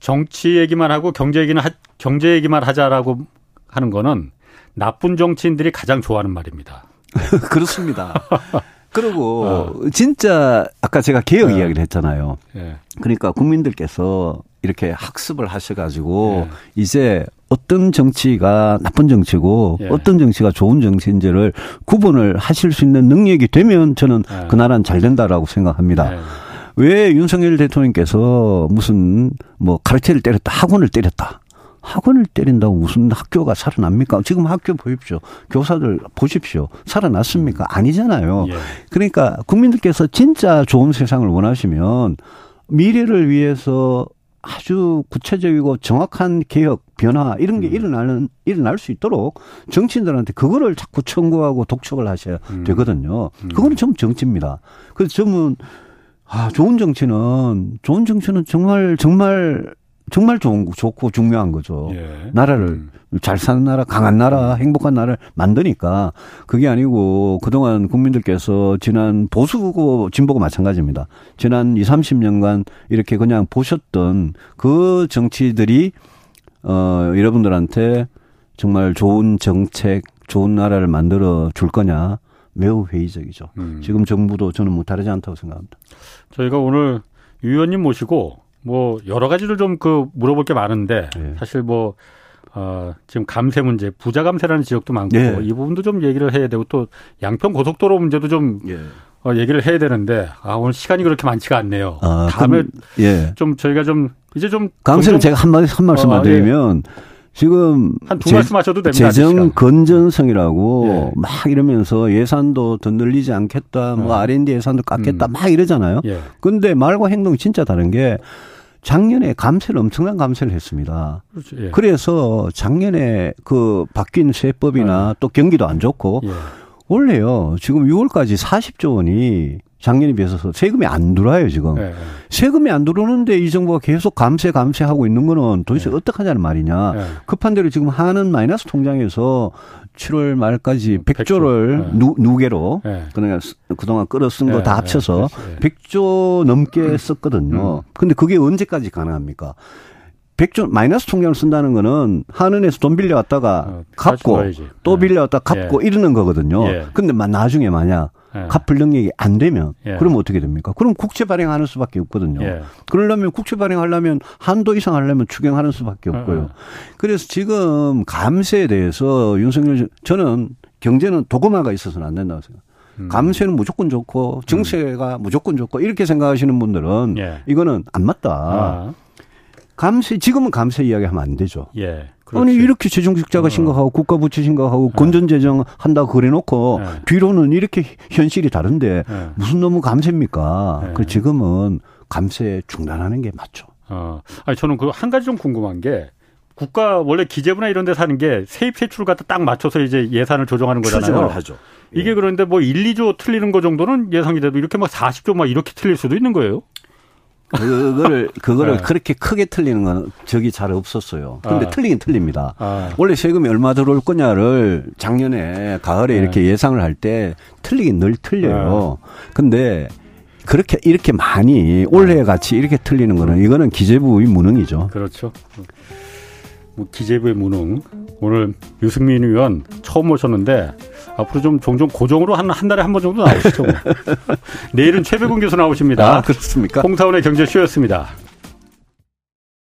정치 얘기만 하고 경제 얘기는 하, 경제 얘기만 하자라고 하는 거는 나쁜 정치인들이 가장 좋아하는 말입니다. 그렇습니다. 그리고 어. 진짜 아까 제가 개혁 네. 이야기를 했잖아요. 네. 그러니까 국민들께서 이렇게 학습을 하셔가지고 네. 이제 어떤 정치가 나쁜 정치고 예. 어떤 정치가 좋은 정치인지를 구분을 하실 수 있는 능력이 되면 저는 예. 그 나라는 잘 된다라고 생각합니다. 예. 왜 윤석열 대통령께서 무슨 뭐 카르텔을 때렸다 학원을 때렸다 학원을 때린다고 무슨 학교가 살아납니까? 지금 학교 보십시오. 교사들 보십시오. 살아났습니까? 아니잖아요. 예. 그러니까 국민들께서 진짜 좋은 세상을 원하시면 미래를 위해서 아주 구체적이고 정확한 개혁, 변화 이런 게 음. 일어나는 일어날 수 있도록 정치인들한테 그거를 자꾸 청구하고 독촉을 하셔야 음. 되거든요. 음. 그거는 전 정치입니다. 그래서 저는 아 좋은 정치는 좋은 정치는 정말 정말 정말 좋은 좋고 중요한 거죠. 예. 나라를 음. 잘 사는 나라, 강한 나라, 행복한 나라를 만드니까 그게 아니고 그동안 국민들께서 지난 보수고 진보고 마찬가지입니다. 지난 2, 30년간 이렇게 그냥 보셨던 그 정치들이 어 여러분들한테 정말 좋은 정책, 좋은 나라를 만들어 줄 거냐 매우 회의적이죠. 음. 지금 정부도 저는 뭐 다르지 않다고 생각합니다. 저희가 오늘 유 의원님 모시고 뭐 여러 가지를 좀 그 물어볼 게 많은데 네. 사실 뭐 어, 지금 감세 문제, 부자 감세라는 지역도 많고 네. 이 부분도 좀 얘기를 해야 되고 또 양평 고속도로 문제도 좀 네. 어, 얘기를 해야 되는데 아 오늘 시간이 그렇게 많지가 않네요. 아, 다음에 예. 좀 저희가 좀 이제 좀 감세는 제가 한 마디 한 말씀만 어, 드리면 예. 지금 한두 말씀 하셔도 됩니다. 재정 건전성이라고 예. 막 이러면서 예산도 더 늘리지 않겠다, 뭐 어. R&D 예산도 깎겠다, 음. 막 이러잖아요. 예. 근데 말과 행동이 진짜 다른 게 작년에 감세를 엄청난 감세를 했습니다. 그렇죠. 예. 그래서 작년에 그 바뀐 세법이나 아. 또 경기도 안 좋고 예. 원래요 지금 6월까지 40조 원이 작년에 비해서 세금이 안 들어와요 지금 예. 세금이 안 들어오는데 이 정부가 계속 감세 감세하고 있는 거는 도대체 예. 어떡하냐는 말이냐 예. 급한 대로 지금 하는 마이너스 통장에서 7월 말까지 100조를 100조. 누, 누계로 네. 그러니까 그동안 끌어 쓴 거다 네, 합쳐서 네. 100조 넘게 음. 썼거든요. 음. 근데 그게 언제까지 가능합니까? 100조 마이너스 통장을 쓴다는 거는 한은에서 돈 빌려왔다가 어, 갚고 또 빌려왔다가 갚고 예. 이러는 거거든요. 예. 근데 나중에 만약 예. 갚을 능력이 안 되면 예. 그러면 어떻게 됩니까? 그럼 국채 발행하는 수밖에 없거든요. 예. 그러려면 국채 발행하려면 한도 이상 하려면 추경하는 수밖에 어, 없고요. 어. 그래서 지금 감세에 대해서 윤석열 저는 경제는 도금화가 있어서는 안 된다고 생각합니다. 음. 감세는 무조건 좋고 증세가 음. 무조건 좋고 이렇게 생각하시는 분들은 예. 이거는 안 맞다. 아. 감세 지금은 감세 이야기하면 안 되죠. 예. 그렇지. 아니 이렇게 재정직자가 어. 심각하고 국가 부채 심각하고 네. 건전 재정 한다고 그래놓고 네. 뒤로는 이렇게 현실이 다른데 네. 무슨 너무 감세입니까? 네. 그 지금은 감세 중단하는 게 맞죠. 어. 아니 저는 그 한 가지 좀 궁금한 게 국가 원래 기재부나 이런 데 사는 게 세입 세출 갖다 딱 맞춰서 이제 예산을 조정하는 거잖아요. 추정을 하죠. 예. 이게 그런데 뭐 1, 2조 틀리는 거 정도는 예상이 돼도 이렇게 막 40조 막 이렇게 틀릴 수도 있는 거예요. 그거를 그거를 네. 그렇게 크게 틀리는 건 적이 잘 없었어요. 근데 아. 틀리긴 틀립니다. 아. 원래 세금이 얼마 들어올 거냐를 작년에 가을에 네. 이렇게 예상을 할 때 틀리긴 늘 틀려요. 네. 근데 그렇게 이렇게 많이 올해 네. 같이 이렇게 틀리는 거는 이거는 기재부의 무능이죠. 그렇죠. 뭐 기재부의 무능. 오늘 유승민 의원 처음 오셨는데 앞으로 좀 종종 고정으로 한, 한 달에 한 번 정도 나오시죠. 뭐. 내일은 최백운 교수 나오십니다. 아, 그렇습니까? 홍사원의 경제쇼였습니다.